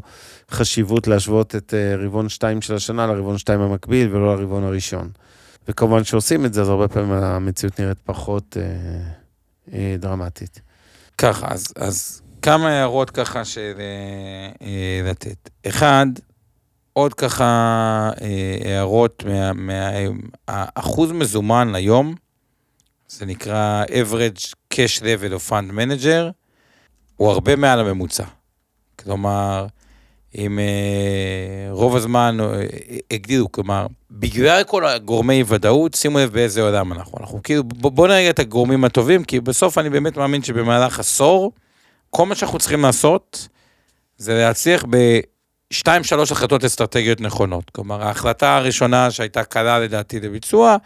חשיבות להשוות את אה, רבעון 2 של השנה לרבעון 2 המקביל ולא לרבעון הראשון. וכמובן שעושים את זה, אז הרבה פעמים המציאות נראית פחות אה, אה, דרמטית. ככה, אז, אז כמה הערות ככה של אה, לתת. אחד, עוד ככה אה, הערות מה, מה... האחוז מזומן היום, זה נקרא average cash level of fund manager, הוא הרבה מעל הממוצע. כלומר, אם אה, רוב הזמן אה, הגדילו, כלומר, בגלל כל הגורמי ודאות, שימו לב באיזה עולם אנחנו. אנחנו כאילו, בואו נראה את הגורמים הטובים, כי בסוף אני באמת מאמין שבמהלך עשור, כל מה שאנחנו צריכים לעשות, זה להצליח בשתיים, שלוש החלטות אסטרטגיות נכונות. כלומר, ההחלטה הראשונה שהייתה קלה לדעתי לביצוע,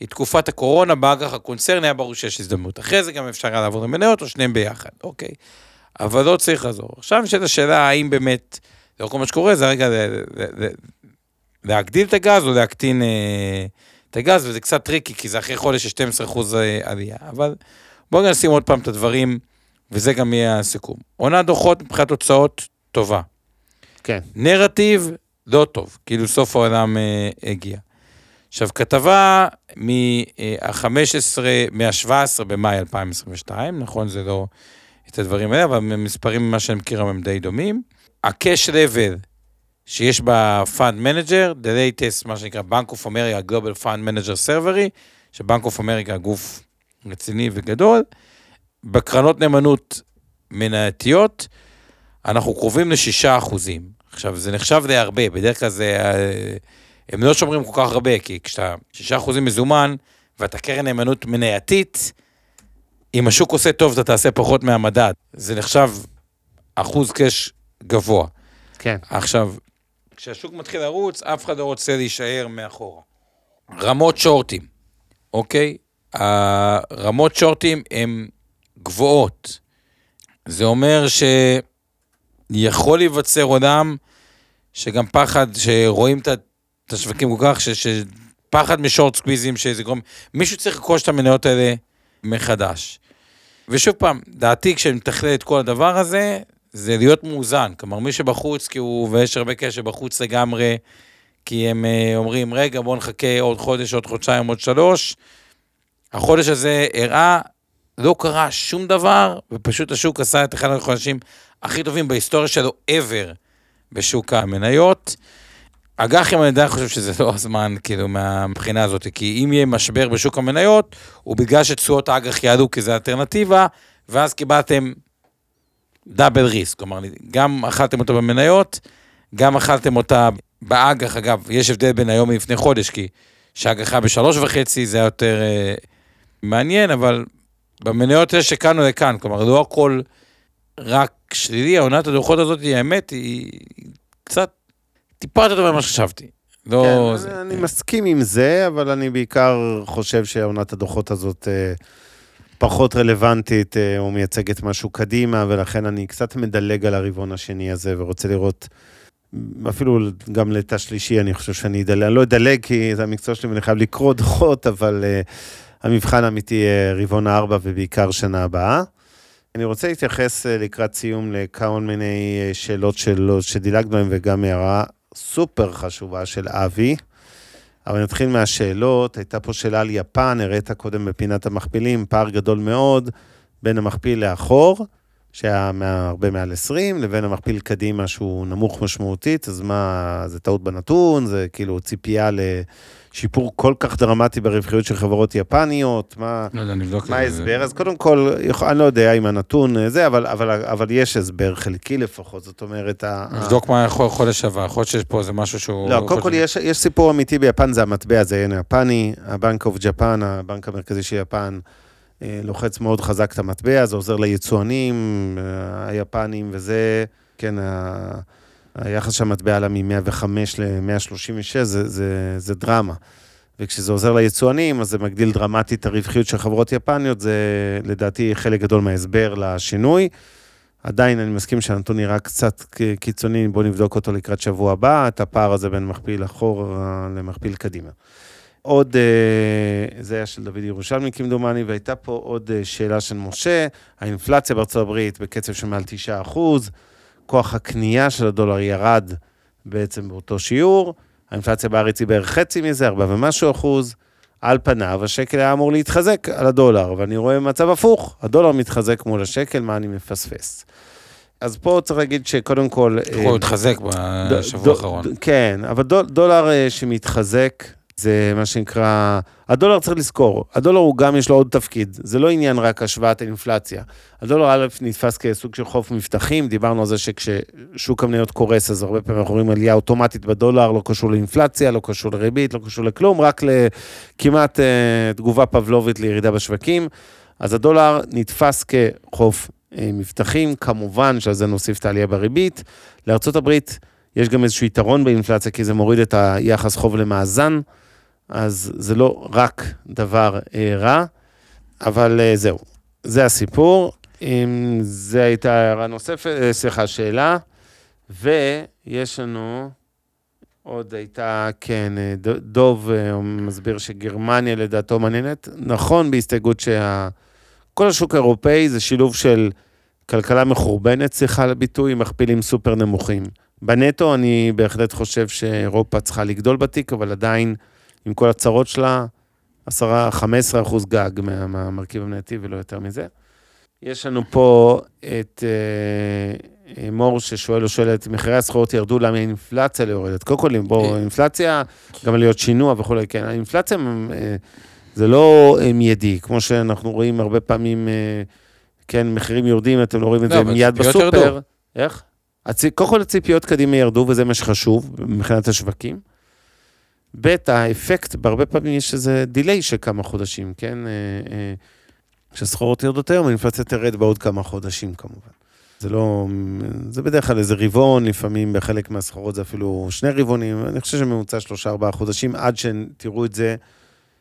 היא תקופת הקורונה, באג"ח הקונצרן היה ברור שיש הזדמנות. אחרי זה גם אפשר היה לעבור למניות או שניהם ביחד, אוקיי. אבל לא צריך לעזור. עכשיו נשאלת השאלה האם באמת, לא כל מה שקורה זה רגע להגדיל את הגז או להקטין אה, את הגז, וזה קצת tricky, כי זה אחרי חודש יש 12% אה, עלייה. אבל בואו נשים עוד פעם את הדברים, וזה גם יהיה הסיכום. עונת דוחות מבחינת הוצאות, טובה. כן. נרטיב, לא טוב, כאילו סוף העולם אה, הגיע. עכשיו, כתבה מה-15, מה-17 במאי 2022, נכון, זה לא את הדברים האלה, אבל המספרים ממה שאני מכיר הם די דומים. ה-cash level שיש ב-Fund Manager, the latest, מה שנקרא Bank of America Global Fund Manager Servery, שבנק אוף אמריקה גוף רציני וגדול, בקרנות נאמנות מנייתיות, אנחנו קרובים ל-6 אחוזים. עכשיו, זה נחשב די הרבה, בדרך כלל זה... אה, הם לא שומרים כל כך הרבה, כי כשאתה 6% מזומן, ואתה קרן נאמנות מנייתית, אם השוק עושה טוב, אתה תעשה פחות מהמדד. זה נחשב אחוז קאש גבוה. כן. עכשיו, כשהשוק מתחיל לרוץ, אף אחד לא רוצה להישאר מאחורה. רמות שורטים, אוקיי? הרמות שורטים הן גבוהות. זה אומר שיכול להיווצר עולם שגם פחד, שרואים את השווקים כל כך, שפחד משורט סקוויזים, שזה גורם, מישהו צריך לרכוש את המניות האלה מחדש. ושוב פעם, דעתי כשאני מתכלל את כל הדבר הזה, זה להיות מאוזן. כלומר, מי שבחוץ, כי הוא, ויש הרבה קשר בחוץ לגמרי, כי הם uh, אומרים, רגע, בואו נחכה עוד חודש, עוד חודשיים, עוד שלוש. החודש הזה הראה, לא קרה שום דבר, ופשוט השוק עשה את אחד החודשים הכי טובים בהיסטוריה שלו ever בשוק המניות. אג"חים אני עדיין חושב שזה לא הזמן, כאילו, מהבחינה הזאת, כי אם יהיה משבר בשוק המניות, הוא בגלל שתשואות האג"ח יעלו, כי זה אלטרנטיבה, ואז קיבלתם דאבל ריסק, כלומר, גם אכלתם אותה במניות, גם אכלתם אותה באג"ח, אגב, יש הבדל בין היום מלפני חודש, כי שהאג"חה בשלוש וחצי זה היה יותר אה, מעניין, אבל במניות יש שכאן או לכאן, כלומר, לא הכל רק שלילי, העונת הדוחות הזאת, האמת, היא קצת טיפה יותר טובה ממה שחשבתי. לא... כן, זה... אני מסכים עם זה, אבל אני בעיקר חושב שעונת הדוחות הזאת אה, פחות רלוונטית, אה, או מייצגת משהו קדימה, ולכן אני קצת מדלג על הרבעון השני הזה, ורוצה לראות, אפילו גם לתא שלישי, אני חושב שאני אדלג, אני לא אדלג כי זה המקצוע שלי ואני חייב לקרוא דוחות, אבל אה, המבחן האמיתי יהיה רבעון הארבע ובעיקר שנה הבאה. אני רוצה להתייחס לקראת סיום לכמה מיני שאלות שלו, שדילגנו עליהן וגם הערה סופר חשובה של אבי. אבל נתחיל מהשאלות. הייתה פה שאלה על יפן, הראית קודם בפינת המכפילים, פער גדול מאוד בין המכפיל לאחור, שהיה הרבה מעל 20, לבין המכפיל קדימה שהוא נמוך משמעותית, אז מה, זה טעות בנתון, זה כאילו ציפייה שיפור כל כך דרמטי ברווחיות של חברות יפניות, מה... לא. ההסבר? אז קודם כל, אני לא יודע אם הנתון אה, זה, אבל, אבל, אבל יש הסבר חלקי לפחות, זאת אומרת... נבדוק מה יכול חודש שעבר, יכול להיות שיש פה איזה משהו שהוא... לא, קודם כל יש, יש סיפור אמיתי ביפן, זה המטבע, זה ין היפני, הבנק אוף ג'פן, הבנק המרכזי של יפן, אה, לוחץ מאוד חזק את המטבע, זה עוזר ליצואנים אה, היפנים, וזה, כן, היחס של המטבע עלה מ-105 ל-136, זה, זה, זה דרמה. וכשזה עוזר ליצואנים, אז זה מגדיל דרמטית את הרווחיות של חברות יפניות, זה לדעתי חלק גדול מההסבר לשינוי. עדיין אני מסכים שהנתון נראה קצת קיצוני, בואו נבדוק אותו לקראת שבוע הבא, את הפער הזה בין מכפיל אחורה למכפיל קדימה. עוד, אה, זה היה של דוד ירושלמי כמדומני, והייתה פה עוד אה, שאלה של משה, האינפלציה בארצות הברית בקצב של מעל 9 אחוז, כוח הקנייה של הדולר ירד בעצם באותו שיעור, האינפלציה בארץ היא בערך חצי מזה, 4 ומשהו אחוז. על פניו, השקל היה אמור להתחזק על הדולר, ואני רואה מצב הפוך, הדולר מתחזק מול השקל, מה אני מפספס? אז פה צריך להגיד שקודם כל... הוא התחזק בשבוע האחרון. כן, אבל דול, דולר אה, שמתחזק, זה מה שנקרא, הדולר צריך לזכור, הדולר הוא גם יש לו עוד תפקיד, זה לא עניין רק השוואת האינפלציה. הדולר א' נתפס כסוג של חוף מבטחים, דיברנו על זה שכששוק המניות קורס, אז הרבה פעמים אנחנו רואים עלייה אוטומטית בדולר, לא קשור לאינפלציה, לא קשור לריבית, לא קשור לכלום, רק לכמעט אה, תגובה פבלובית לירידה בשווקים. אז הדולר נתפס כחוף אה, מבטחים, כמובן שעל זה נוסיף את העלייה בריבית. לארה"ב יש גם איזשהו יתרון באינפלציה, כי זה מוריד את היחס חוב למאזן, אז זה לא רק דבר אה, רע, אבל אה, זהו, זה הסיפור. אם זה הייתה הערה נוספת, אה, סליחה, שאלה. ויש לנו, עוד הייתה, כן, דוב מסביר שגרמניה לדעתו מעניינת. נכון, בהסתייגות שה... כל השוק האירופאי זה שילוב של כלכלה מחורבנת, סליחה על עם מכפילים סופר נמוכים. בנטו אני בהחלט חושב שאירופה צריכה לגדול בתיק, אבל עדיין, עם כל הצרות שלה, 10-15 אחוז גג מה- מהמרכיב המנייתי ולא יותר מזה. יש לנו פה את אה, אה, מור ששואל או שואלת, מחירי הסחורות ירדו, למה האינפלציה לא יורדת? קודם כל, בואו, אה. אינפלציה, גם עליות שינוע וכולי, כן, האינפלציה אה, זה לא מיידי, כמו שאנחנו רואים הרבה פעמים, אה, כן, מחירים יורדים, אתם לא רואים את לא, זה מיד בסופר. ירדו. איך? קודם כל הציפיות קדימה ירדו, וזה מה שחשוב מבחינת השווקים. ב', האפקט, בהרבה פעמים יש איזה דיליי של כמה חודשים, כן? אה, אה, כשסחורות יורדות היום, האינפלציה תרד בעוד כמה חודשים כמובן. זה לא, זה בדרך כלל איזה רבעון, לפעמים בחלק מהסחורות זה אפילו שני רבעונים, אני חושב שממוצע שלושה ארבעה חודשים, עד שתראו את זה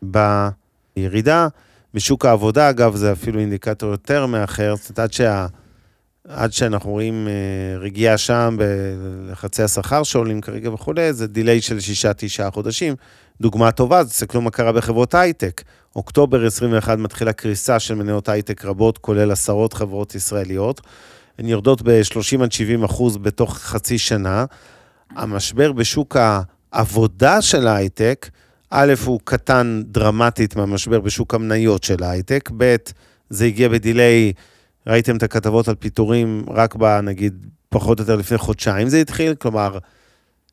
בירידה. בשוק העבודה, אגב, זה אפילו אינדיקטור יותר מאחר, זאת אומרת, עד שה... עד שאנחנו רואים אה, רגיעה שם בלחצי השכר שעולים כרגע וכולי, זה דיליי של שישה, תשעה חודשים. דוגמה טובה, תסתכלו מה קרה בחברות הייטק. אוקטובר 21 מתחילה קריסה של מניות הייטק רבות, כולל עשרות חברות ישראליות. הן יורדות ב-30 עד 70 אחוז בתוך חצי שנה. המשבר בשוק העבודה של ההייטק, א', הוא קטן דרמטית מהמשבר בשוק המניות של ההייטק, ב', זה הגיע בדיליי, ראיתם את הכתבות על פיטורים רק ב, נגיד, פחות או יותר לפני חודשיים זה התחיל, כלומר,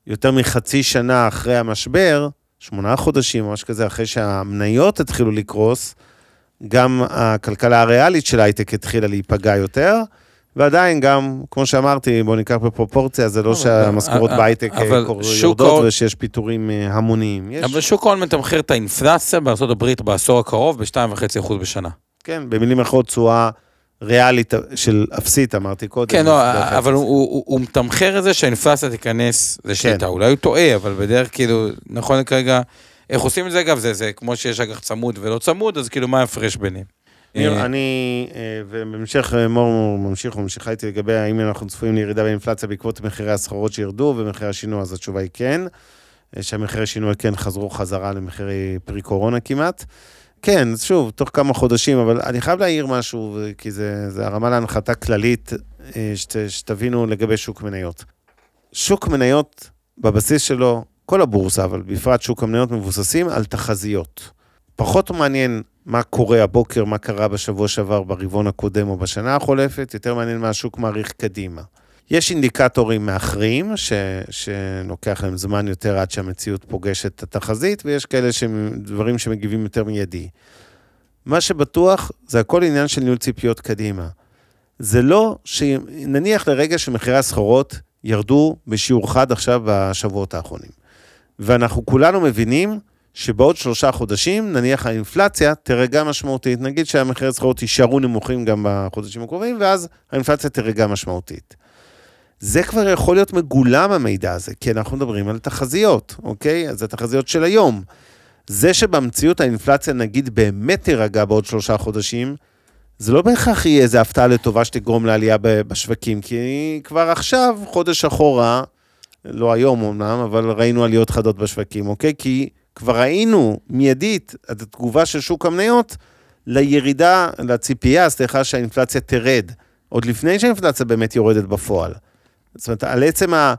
יותר מחצי שנה אחרי המשבר, שמונה חודשים, ממש כזה, אחרי שהמניות התחילו לקרוס, גם הכלכלה הריאלית של ההייטק התחילה להיפגע יותר, ועדיין גם, כמו שאמרתי, בואו ניקח בפרופורציה, זה לא שהמשכורות בהייטק אה, יורדות ושיש פיטורים אה, המוניים. יש, אבל שוק ההון מתמחר את האינפלציה בארה"ב בעשור הקרוב ב-2.5% בשנה. כן, במילים אחרות, תשואה ריאלית של אפסית, אמרתי קודם. כן, לא. אבל הוא- הוא הוא מתמחר את זה שהאינפלציה תיכנס כן. לשליטה. אולי הוא טועה, אבל בדרך כאילו, נכון כרגע, איך עושים את זה אגב? זה זה כמו שיש אג"ח צמוד ולא צמוד, אז כאילו מה ההפרש ביניהם? ניר, אה, אני, אה, ובהמשך אה, מור ממשיך וממשיכה איתי לגבי האם אנחנו צפויים לירידה באינפלציה בעקבות מחירי הסחורות שירדו ומחירי השינוע, אז התשובה היא כן. שהמחירי שינוי כן חזרו חזרה למחירי פרי קורונה כמעט. כן, שוב, תוך כמה חודשים, אבל אני חייב להעיר משהו, כי זה, זה הרמה להנחתה כללית, אה, שת, שתבינו לגבי שוק מניות. שוק מניות, בבסיס שלו, כל הבורסה, אבל בפרט שוק המניות מבוססים על תחזיות. פחות מעניין מה קורה הבוקר, מה קרה בשבוע שעבר, ברבעון הקודם או בשנה החולפת, יותר מעניין מה השוק מעריך קדימה. יש אינדיקטורים מאחרים, ש, שלוקח להם זמן יותר עד שהמציאות פוגשת את התחזית, ויש כאלה שהם דברים שמגיבים יותר מיידי. מה שבטוח, זה הכל עניין של ניהול ציפיות קדימה. זה לא שנניח לרגע שמחירי הסחורות ירדו בשיעור חד עכשיו בשבועות האחרונים. ואנחנו כולנו מבינים שבעוד שלושה חודשים, נניח האינפלציה תרגע משמעותית. נגיד שהמחירי הסחורות יישארו נמוכים גם בחודשים הקרובים, ואז האינפלציה תרגע משמעותית. זה כבר יכול להיות מגולם המידע הזה, כי אנחנו מדברים על תחזיות, אוקיי? אז זה תחזיות של היום. זה שבמציאות האינפלציה נגיד באמת תירגע בעוד שלושה חודשים, זה לא בהכרח יהיה איזו הפתעה לטובה שתגרום לעלייה בשווקים, כי כבר עכשיו, חודש אחורה, לא היום אמנם, אבל ראינו עליות חדות בשווקים, אוקיי? כי כבר ראינו מיידית את התגובה של שוק המניות לירידה, לציפייה, סליחה, שהאינפלציה תרד, עוד לפני שהאינפלציה באמת יורדת בפועל. זאת אומרת, על עצם ה...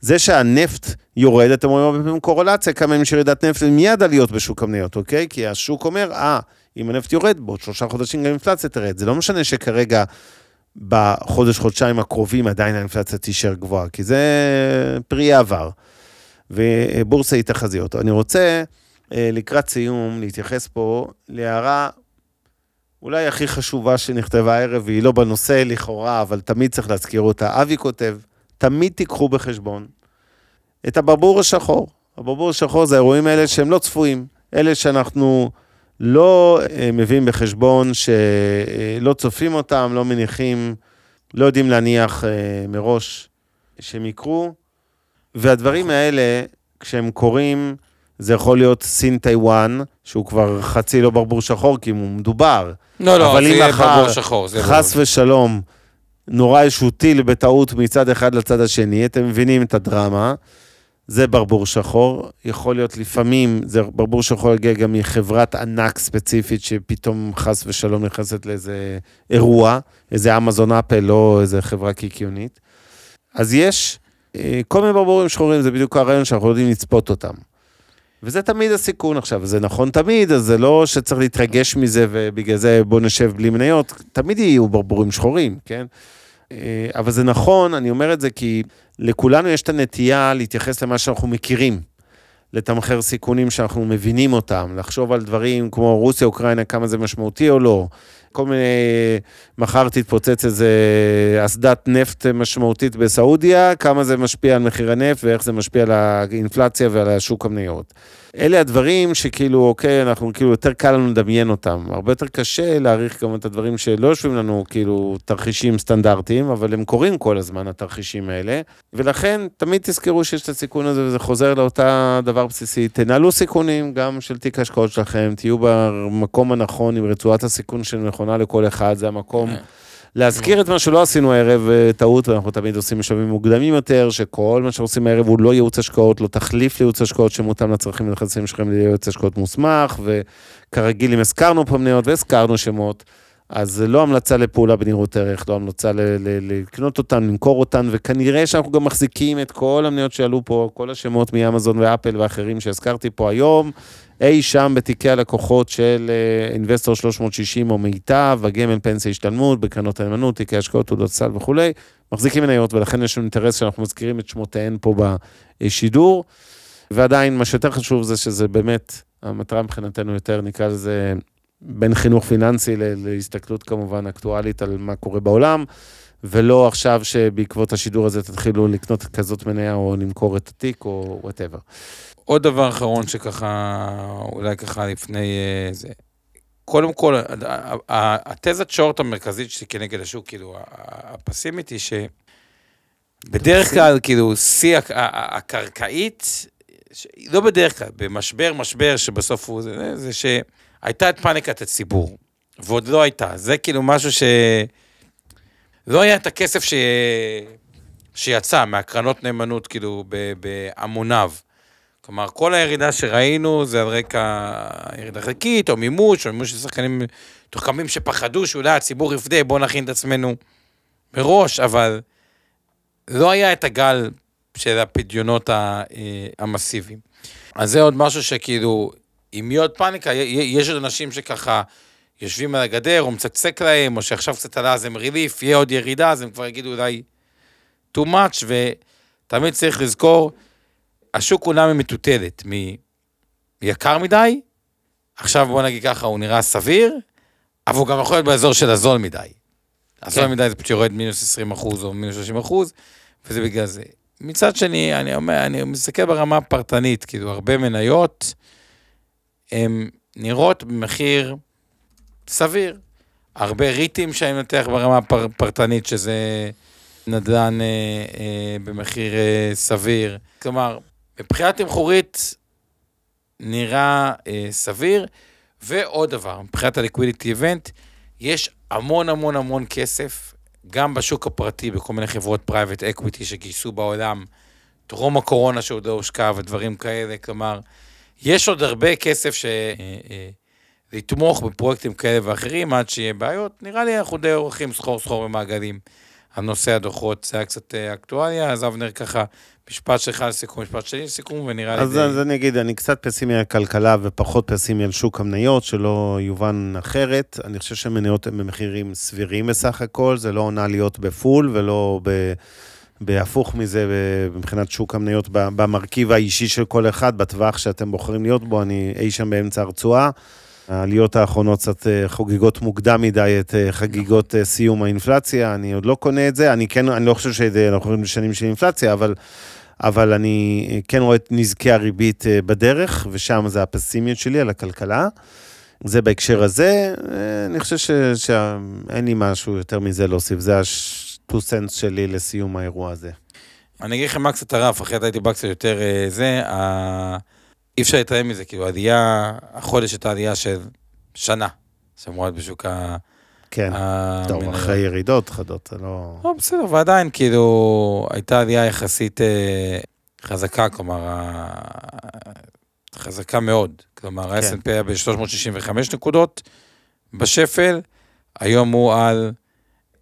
זה שהנפט יורד, אתם רואים הרבה פעמים קורולציה, כמה ימים של ירידת נפט ומיד עליות בשוק המניות, אוקיי? כי השוק אומר, אה, אם הנפט יורד, בעוד שלושה חודשים גם האינפלציה תרד. זה לא משנה שכרגע, בחודש, חודשיים הקרובים, עדיין האינפלציה תישאר גבוהה, כי זה פרי העבר. ובורסה היא תחזיות. אני רוצה, אה, לקראת סיום, להתייחס פה להערה אולי הכי חשובה שנכתבה הערב, והיא לא בנושא לכאורה, אבל תמיד צריך להזכיר אותה. אבי כותב, תמיד תיקחו בחשבון את הברבור השחור. הברבור השחור זה האירועים האלה שהם לא צפויים, אלה שאנחנו לא אה, מביאים בחשבון, שלא צופים אותם, לא מניחים, לא יודעים להניח אה, מראש שהם יקרו. והדברים האלה, כשהם קורים, זה יכול להיות סין טיוואן, שהוא כבר חצי לא ברבור שחור, כי הוא מדובר. לא, לא, אבל זה אם יהיה מחר, ברבור שחור. זה חס ברור. ושלום, נורה איזשהו טיל בטעות מצד אחד לצד השני, אתם מבינים את הדרמה, זה ברבור שחור. יכול להיות לפעמים, זה ברבור שחור יגיע גם מחברת ענק ספציפית, שפתאום חס ושלום נכנסת לאיזה אירוע, איזה אמזון אפל או איזה חברה קיקיונית. אז יש אה, כל מיני ברבורים שחורים, זה בדיוק הרעיון שאנחנו יודעים לצפות אותם. וזה תמיד הסיכון עכשיו, זה נכון תמיד, אז זה לא שצריך להתרגש מזה ובגלל זה בוא נשב בלי מניות, תמיד יהיו ברבורים שחורים, כן? אה, אבל זה נכון, אני אומר את זה כי לכולנו יש את הנטייה להתייחס למה שאנחנו מכירים, לתמחר סיכונים שאנחנו מבינים אותם, לחשוב על דברים כמו רוסיה, אוקראינה, כמה זה משמעותי או לא. כל מיני, מחר תתפוצץ איזה אסדת נפט משמעותית בסעודיה, כמה זה משפיע על מחיר הנפט ואיך זה משפיע על האינפלציה ועל השוק המניות. אלה הדברים שכאילו, אוקיי, אנחנו כאילו, יותר קל לנו לדמיין אותם. הרבה יותר קשה להעריך גם את הדברים שלא יושבים לנו, כאילו, תרחישים סטנדרטיים, אבל הם קורים כל הזמן, התרחישים האלה. ולכן, תמיד תזכרו שיש את הסיכון הזה, וזה חוזר לאותה דבר בסיסי. תנהלו סיכונים גם של תיק ההשקעות שלכם, תהיו במקום הנכון, עם רצועת הסיכון שנכונה לכל אחד, זה המקום. להזכיר את מה שלא עשינו הערב אה, טעות, ואנחנו תמיד עושים משאבים מוקדמים יותר, שכל מה שעושים הערב הוא לא ייעוץ השקעות, לא תחליף לייעוץ השקעות שמותאם לצרכים ולנכסים שלכם לייעוץ השקעות מוסמך, וכרגיל אם הזכרנו פה מניות והזכרנו שמות, אז זה לא המלצה לפעולה בנראות ערך, לא המלצה ל- ל- לקנות אותן, למכור אותן, וכנראה שאנחנו גם מחזיקים את כל המניות שעלו פה, כל השמות מאמזון ואפל ואחרים שהזכרתי פה היום, אי שם בתיקי הלקוחות של אינבסטור 360 או מיטב, הגמל פנסיה השתלמות, בקרנות הנאמנות, תיקי השקעות, תעודות סל וכולי, מחזיקים מניות, ולכן יש לנו אינטרס שאנחנו מזכירים את שמותיהן פה בשידור. ועדיין, מה שיותר חשוב זה שזה באמת, המטרה מבחינתנו יותר, נקרא לזה, בין חינוך פיננסי להסתכלות כמובן אקטואלית על מה קורה בעולם, ולא עכשיו שבעקבות השידור הזה תתחילו לקנות כזאת מניה או למכור את התיק או וואטאבר. עוד דבר אחרון שככה, אולי ככה לפני אה, זה. קודם כל, התזת שורט המרכזית שלי כנגד השוק, כאילו, הפסימית היא שבדרך כלל, כאילו, שיא הקרקעית, ש- לא בדרך כלל, במשבר, משבר שבסוף הוא, זה, זה שהייתה את פאניקת הציבור, ועוד לא הייתה. זה כאילו משהו ש... לא היה את הכסף ש... שיצא מהקרנות נאמנות, כאילו, בהמוניו. כלומר, כל הירידה שראינו זה על רקע ירידה חלקית, או מימוש, או מימוש של שחקנים מתוחכמים שפחדו שאולי הציבור יפדה, בואו נכין את עצמנו מראש, אבל לא היה את הגל של הפדיונות אה, המסיביים. אז זה עוד משהו שכאילו, אם יהיה עוד פאניקה, יש עוד אנשים שככה יושבים על הגדר, או מצקצק להם, או שעכשיו קצת עלה אז הם ריליף, יהיה עוד ירידה, אז הם כבר יגידו אולי, too much, ותמיד צריך לזכור, השוק הוא נע ממטוטלת, מיקר מדי, עכשיו בוא נגיד ככה, הוא נראה סביר, אבל הוא גם יכול להיות באזור של הזול מדי. הזול כן. מדי זה פשוט יורד מינוס 20 אחוז או מינוס 30 אחוז, וזה בגלל זה. מצד שני, אני אומר, אני מסתכל ברמה הפרטנית, כאילו, הרבה מניות, הן נראות במחיר סביר. הרבה ריטים שאני מנתח ברמה הפר, פרטנית, שזה נדל"ן אה, אה, במחיר אה, סביר. כלומר, מבחינה תמחורית נראה אה, סביר. ועוד דבר, מבחינת ה liquidity event, יש המון המון המון כסף, גם בשוק הפרטי, בכל מיני חברות private equity שגייסו בעולם, טרום הקורונה שעוד לא הושקע ודברים כאלה, כלומר, יש עוד הרבה כסף ש... אה, אה, לתמוך בפרויקטים כאלה ואחרים עד שיהיה בעיות. נראה לי אנחנו די עורכים סחור סחור במעגלים. הנושא הדוחות, זה היה קצת אה, אקטואליה, אז אבנר ככה, משפט שלך לסיכום, משפט שלי לסיכום, ונראה לי אז, אז אני אגיד, אני קצת פסימי על כלכלה ופחות פסימי על שוק המניות, שלא יובן אחרת. אני חושב שמניות הן במחירים סבירים בסך הכל, זה לא עונה להיות בפול ולא ב... בהפוך מזה מבחינת שוק המניות במרכיב האישי של כל אחד, בטווח שאתם בוחרים להיות בו, אני אי שם באמצע הרצועה. העליות האחרונות קצת אה, חוגגות מוקדם מדי את אה, חגיגות אה, סיום האינפלציה, אני עוד לא קונה את זה, אני כן, אני לא חושב שאנחנו רואים שנים של אינפלציה, אבל, אבל אני כן רואה את נזקי הריבית בדרך, ושם זה הפסימיות שלי על הכלכלה. זה בהקשר הזה, אני חושב שאין לי משהו יותר מזה להוסיף, זה ה-2 cents שלי לסיום האירוע הזה. אני אגיד לכם מה קצת הרף, אחרת הייתי בא קצת יותר זה, ה... אי אפשר להתעלם מזה, כאילו, עלייה, החודש הייתה עלייה של שנה, שאמורה להיות בשוק ה... כן, טוב, אחרי ירידות חדות, זה לא... לא, בסדר, ועדיין, כאילו, הייתה עלייה יחסית אה, חזקה, כלומר. חזקה מאוד. כלומר, כן. ה-S&P היה ב-365 נקודות בשפל, היום הוא על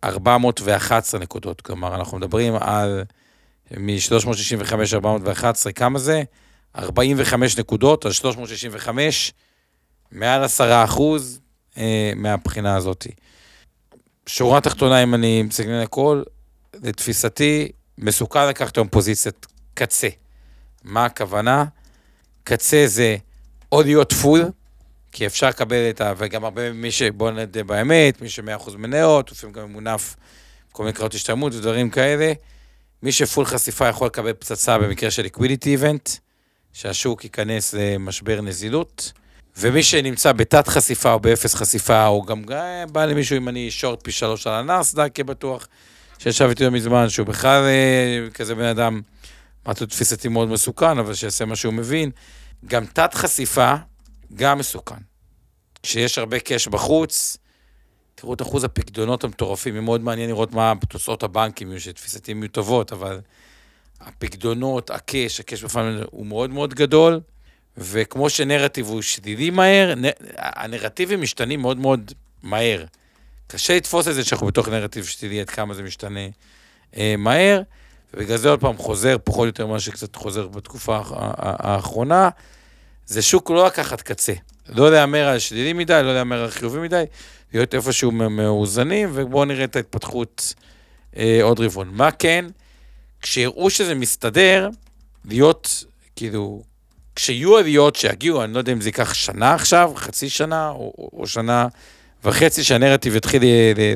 411 נקודות. כלומר, אנחנו מדברים על מ-365 411, כמה זה? 45 נקודות על 365, מעל 10 אחוז אה, מהבחינה הזאת. שורה תחתונה, אם אני על הכל, לתפיסתי, מסוכן לקחת היום פוזיציית קצה. מה הכוונה? קצה זה או להיות full, כי אפשר לקבל את ה... וגם הרבה מי ש... בוא נדע באמת, מי ש-100% מניות, לפעמים גם מונף כל מיני קרנות השתלמות ודברים כאלה. מי ש full חשיפה יכול לקבל פצצה במקרה של liquidity event. שהשוק ייכנס למשבר נזילות, ומי שנמצא בתת חשיפה או באפס חשיפה, או גם בא למישהו אם אני שורט פי שלוש על הנאסד"ק, כבטוח, שישב איתי לא מזמן, שהוא בכלל אה, כזה בן אדם, אמרתי לו תפיסתי מאוד מסוכן, אבל שיעשה מה שהוא מבין. גם תת חשיפה, גם מסוכן. כשיש הרבה קאש בחוץ, תראו את אחוז הפקדונות המטורפים, מאוד מעניין לראות מה תוצאות הבנקים, שתפיסתי יהיו טובות, אבל הפקדונות, הקש, הקש בפעם הוא מאוד מאוד גדול, וכמו שנרטיב הוא שלילי מהר, הנרטיבים משתנים מאוד מאוד מהר. קשה לתפוס את זה שאנחנו בתוך נרטיב שלילי, עד כמה זה משתנה אה, מהר, ובגלל זה עוד פעם חוזר, פחות או יותר מה שקצת חוזר בתקופה האחרונה. זה שוק לא לקחת קצה. לא להמר על שלילי מדי, לא להמר על חיובי מדי, להיות איפשהו מאוזנים, ובואו נראה את ההתפתחות אה, עוד רבעון. מה כן? כשיראו שזה מסתדר, להיות, כאילו, כשיהיו עליות שיגיעו, אני לא יודע אם זה ייקח שנה עכשיו, חצי שנה, או, או, או שנה וחצי, שהנרטיב יתחיל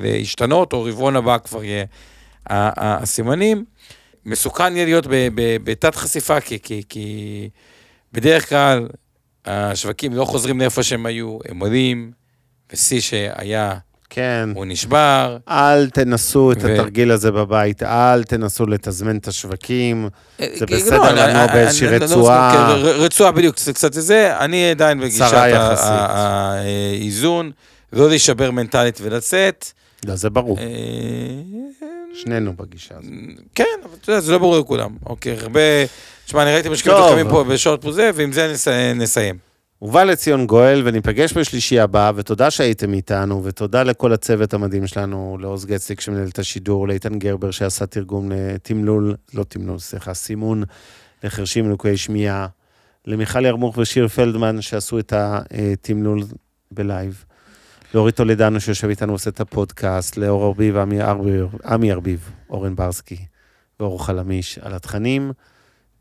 להשתנות, או רבעון הבא כבר יהיה הסימנים. מסוכן יהיה להיות בתת חשיפה, כי, כי, כי בדרך כלל השווקים לא חוזרים לאיפה שהם היו, הם עולים, ושיא שהיה כן. הוא נשבר. אל תנסו את ו... התרגיל הזה בבית, אל תנסו לתזמן את השווקים. זה בסדר לנוע באיזושהי רצועה. רצועה בדיוק, זה קצת זה. אני עדיין בגישת האיזון, לא להישבר מנטלית ולצאת. לא, זה ברור. שנינו בגישה הזאת. כן, אבל אתה יודע, זה לא ברור לכולם. אוקיי, הרבה... תשמע, אני ראיתי משקיעים מתוחכמים פה בשעות פוזה, ועם זה נסיים. ובא לציון גואל, וניפגש בשלישי הבא, ותודה שהייתם איתנו, ותודה לכל הצוות המדהים שלנו, לעוז גצליק שמנהל את השידור, לאיתן גרבר שעשה תרגום לתמלול, לא תמלול, סליחה, סימון לחרשים ולקויי שמיעה, למיכל ירמוך ושיר פלדמן שעשו את התמלול ב live, לאורית טולדנו שיושב איתנו ועושה את הפודקאסט, לאור ארביב, עמי ארביב, אורן ברסקי, ואור חלמיש על התכנים.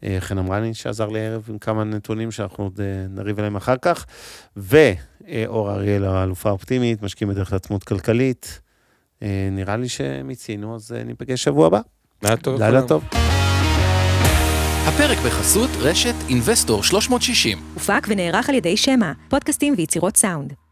אה, חן אמרני שעזר לי הערב עם כמה נתונים שאנחנו עוד אה, נריב עליהם אחר כך. ואור אריאל, האלופה האופטימית, משקיעים בדרך לעצמות כלכלית. אה, נראה לי שמיצינו, אז אה, ניפגש שבוע הבא. לילה טוב. לילה. טוב. הפרק בחסות רשת אינבסטור 360. הופק ונערך על ידי שמע, פודקאסטים ויצירות סאונד.